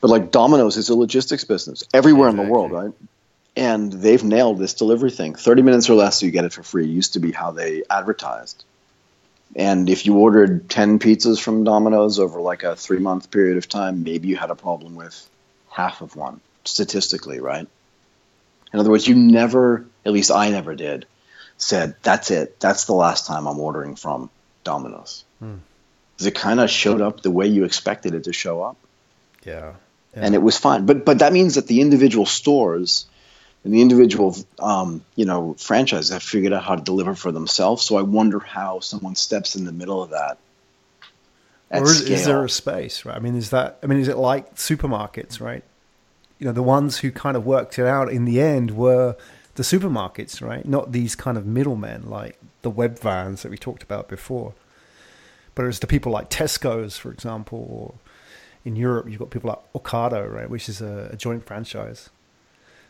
but like Domino's is a logistics business everywhere in the world, right? And they've nailed this delivery thing. Thirty minutes or less, you get it for free. It used to be how they advertised. And if you ordered ten pizzas from Domino's over like a three month period of time, maybe you had a problem with half of one statistically, right? In other words, you never, at least I never did, said, that's it. That's the last time I'm ordering from Domino's. Because it kind of showed up the way you expected it to show up. Yeah. And it was fine. But but that means that the individual stores and the individual um, you know franchises have figured out how to deliver for themselves. So I wonder how someone steps in the middle of that. At or is, is there a space, right? I mean, is that? I mean, is it like supermarkets, right? You know, the ones who kind of worked it out in the end were the supermarkets, right? Not these kind of middlemen like the web vans that we talked about before. But it's the people like Tesco's, for example, or in Europe, you've got people like Ocado, right, which is a, a joint franchise,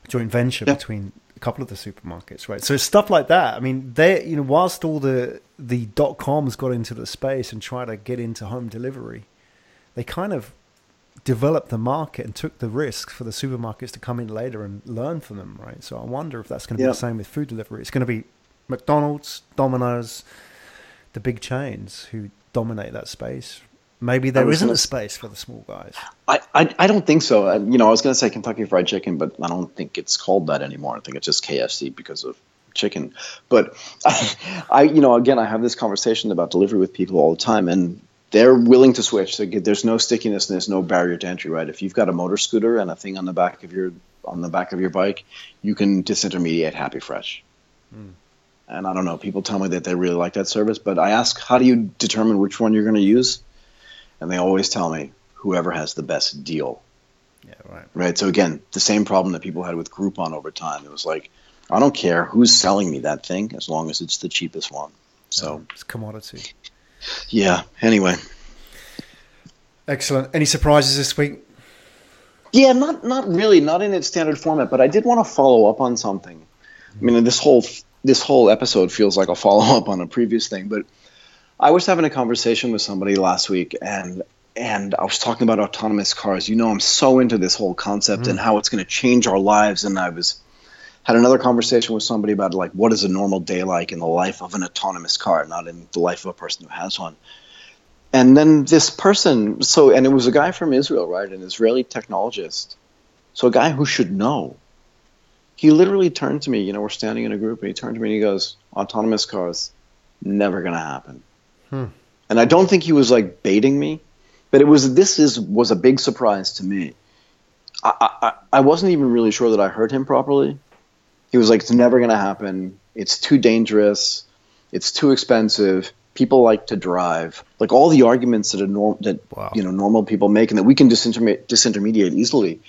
a joint venture Yeah. between a couple of the supermarkets, right? So it's stuff like that. I mean, they, you know, whilst all the the dot coms got into the space and tried to get into home delivery, they kind of developed the market and took the risk for the supermarkets to come in later and learn from them, right? So I wonder if that's going to be the same with food delivery. It's going to be McDonald's, Domino's, the big chains who dominate that space. Maybe there was isn't a space for the small guys. I, I, I don't think so. Uh, you know, I was going to say Kentucky Fried Chicken, but I don't think it's called that anymore. I think it's just KFC because of chicken. But I, I, you know, again, I have this conversation about delivery with people all the time, and they're willing to switch. There's no stickiness and there's no barrier to entry, right? If you've got a motor scooter and a thing on the back of your on the back of your bike, you can disintermediate Happy Fresh. Hmm. And I don't know. People tell me that they really like that service, but I ask, how do you determine which one you're going to use? And they always tell me whoever has the best deal Yeah, right. right? So again, the same problem that people had with Groupon over time. It was like, I don't care who's selling me that thing as long as it's the cheapest one. So It's commodity. Yeah. Anyway, Excellent. Any surprises this week? yeah, not not really, not in its standard format. But I did want to follow up on something. I mean, this whole this whole episode feels like a follow up on a previous thing. But I was having a conversation with somebody last week, and and I was talking about autonomous cars. You know, I'm so into this whole concept mm-hmm. and how it's going to change our lives. And I was had another conversation with somebody about like what is a normal day like in the life of an autonomous car, not in the life of a person who has one. And then this person, so and it was a guy from Israel, right, an Israeli technologist, so a guy who should know. He literally turned to me. You know, we're standing in a group, and he turned to me and he goes, "Autonomous cars, never gonna happen." Hmm. And I don't think he was like baiting me, but it was this is was a big surprise to me. I, I I wasn't even really sure that I heard him properly. He was like, "It's never going to happen. It's too dangerous. It's too expensive. People like to drive. Like all the arguments that a norm that Wow. you know normal people make, and that we can disintermediate, disintermediate easily."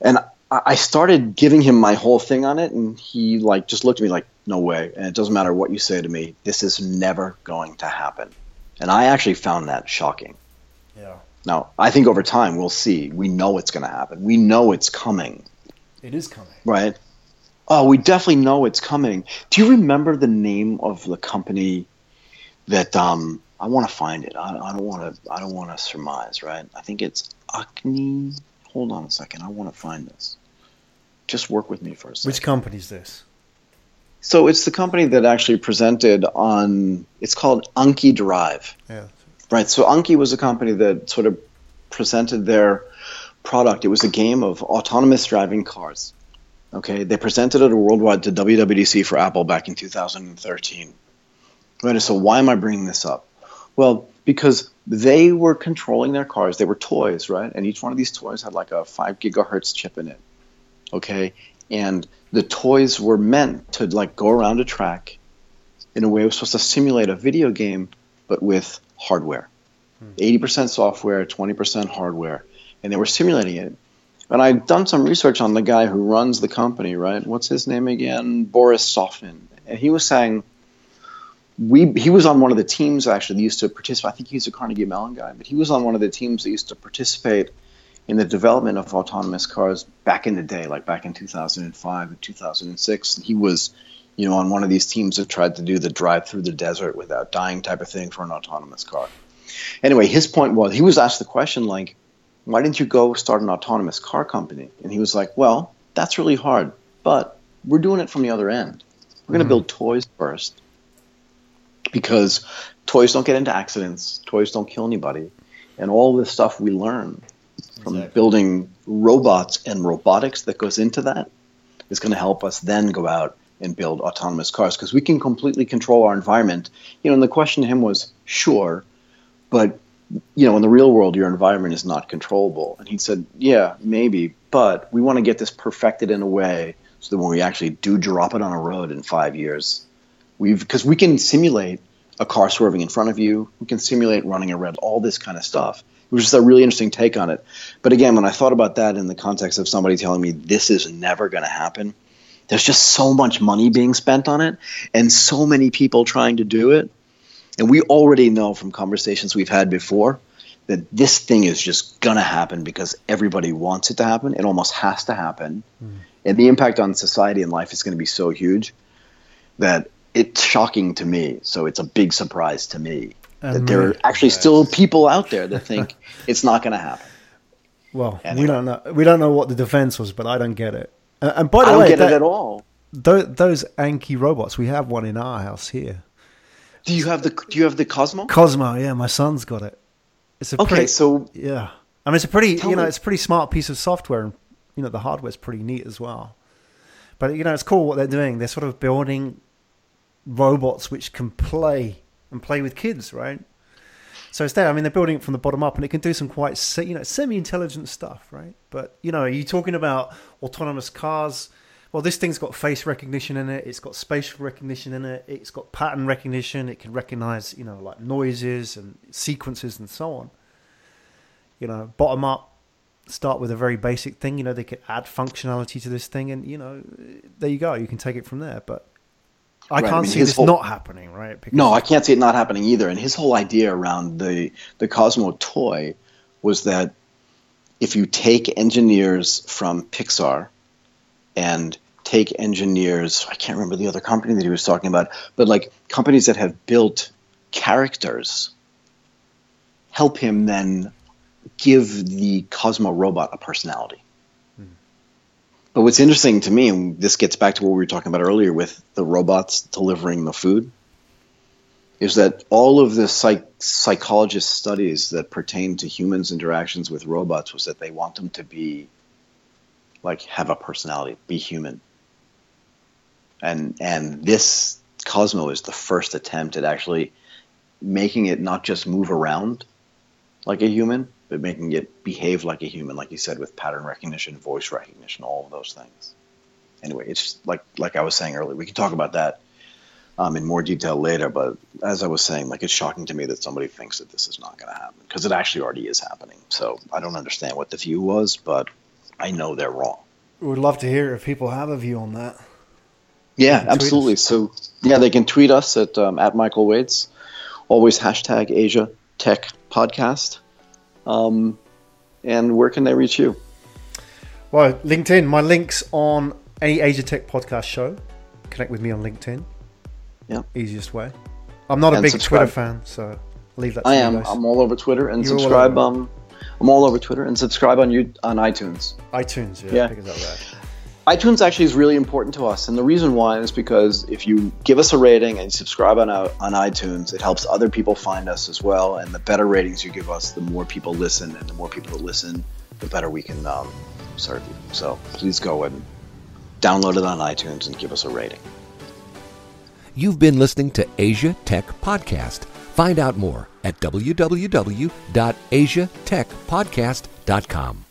And I, I started giving him my whole thing on it, and he like just looked at me like, no way. And it doesn't matter what you say to me. This is never going to happen. And I actually found that shocking. Yeah. Now, I think over time we'll see. We know it's going to happen. We know it's coming, It is coming. right? Oh, we definitely know it's coming. Do you remember the name of the company that um I want to find it. I, I don't want to I don't want to surmise, right? I think it's Acne. Hold on a second. I want to find this. Just work with me for a second. Which company's this? So it's the company that actually presented on. It's called Anki Drive, Yeah. right? So Anki was a company that sort of presented their product. It was a game of autonomous driving cars. Okay, they presented it worldwide to WWDC for Apple back in 2013. Right. So why am I bringing this up? Well, because they were controlling their cars. They were toys, right? And each one of these toys had like a five gigahertz chip in it. Okay, and the toys were meant to like go around a track in a way it was supposed to simulate a video game, but with hardware. Hmm. 80% software, 20% hardware. And they were simulating it. And I'd done some research on the guy who runs the company, right? What's his name again? Boris Sofman. And he was saying, we he was on one of the teams actually that used to participate. I think he's a Carnegie Mellon guy, but he was on one of the teams that used to participate in the development of autonomous cars back in the day, like back in 2005 and 2006. And he was, you know, on one of these teams that tried to do the drive through the desert without dying type of thing for an autonomous car. Anyway, his point was he was asked the question like, why didn't you go start an autonomous car company? And he was like, well, that's really hard, but we're doing it from the other end. We're going to mm-hmm. build toys first because toys don't get into accidents, toys don't kill anybody, and all this stuff we learn from Exactly. building robots and robotics that goes into that is going to help us then go out and build autonomous cars because we can completely control our environment. You know, and the question to him was, sure, but you know, in the real world, your environment is not controllable. And he said, yeah, maybe, but we want to get this perfected in a way so that when we actually do drop it on a road in five years, we've because we can simulate a car swerving in front of you, we can simulate running a red, all this kind of stuff. It was just a really interesting take on it. But again, when I thought about that in the context of somebody telling me this is never going to happen, there's just so much money being spent on it and so many people trying to do it. And we already know from conversations we've had before that this thing is just going to happen because everybody wants it to happen. It almost has to happen. Hmm. And the impact on society and life is going to be so huge that it's shocking to me. So it's a big surprise to me that there are actually still people out there that think it's not going to happen. Well, we don't know. We don't know what the defense was, but I don't get it. And by the way, I don't way, get that- it at all. tho- those Anki robots, we have one in our house here. Do you have the Do you have the Cosmo? Cosmo, yeah, my son's got it. It's a Okay, pretty, so yeah. I mean, it's a pretty, you know, me- it's a pretty smart piece of software, and you know, the hardware's pretty neat as well. But you know, it's cool what they're doing. They're sort of building robots which can play and play with kids, right? So it's there. I mean, they're building it from the bottom up, and it can do some quite, you know, semi-intelligent stuff, right? But you know, are you talking about autonomous cars? Well, this thing's got face recognition in it. It's got spatial recognition in it. It's got pattern recognition. It can recognize, you know, like noises and sequences and so on. You know, bottom up, start with a very basic thing. You know, they could add functionality to this thing, and you know, there you go. You can take it from there. But I Right, can't mean, see his this whole- not happening, right? Because No, I can't see it not happening either. And his whole idea around the the Cosmo toy was that if you take engineers from Pixar and take engineers, I can't remember the other company that he was talking about, but like companies that have built characters, help him then give the Cosmo robot a personality. Hmm. But what's interesting to me, and this gets back to what we were talking about earlier with the robots delivering the food, is that all of the psych- psychologist studies that pertain to humans' interactions with robots was that they want them to be like have a personality, be human. And and this Cosmo is the first attempt at actually making it not just move around like a human, but making it behave like a human, like you said, with pattern recognition, voice recognition, all of those things. Anyway, it's like like I was saying earlier. We can talk about that um, in more detail later. But as I was saying, like it's shocking to me that somebody thinks that this is not going to happen because it actually already is happening. So I don't understand what the view was, but I know they're wrong. We'd love to hear if people have a view on that. Yeah, absolutely. So yeah, they can tweet us at um, at Michael Waitze. Always hashtag Asia Tech Podcast. Um, and where can they reach you? Well, LinkedIn. My links on any Asia Tech podcast show. Connect with me on LinkedIn. Yeah. Easiest way. I'm not a And big subscribe. Twitter fan, so leave that to I you am. I'm all over Twitter and You're subscribe. Um, I'm all over Twitter and subscribe on you on iTunes. iTunes, yeah, Yeah. iTunes actually is really important to us, and the reason why is because if you give us a rating and subscribe on uh, on iTunes, it helps other people find us as well. And the better ratings you give us, the more people listen, and the more people that listen, the better we can um, serve you. So please go and download it on iTunes and give us a rating. You've been listening to Asia Tech Podcast. Find out more at www.asiatechpodcast.com.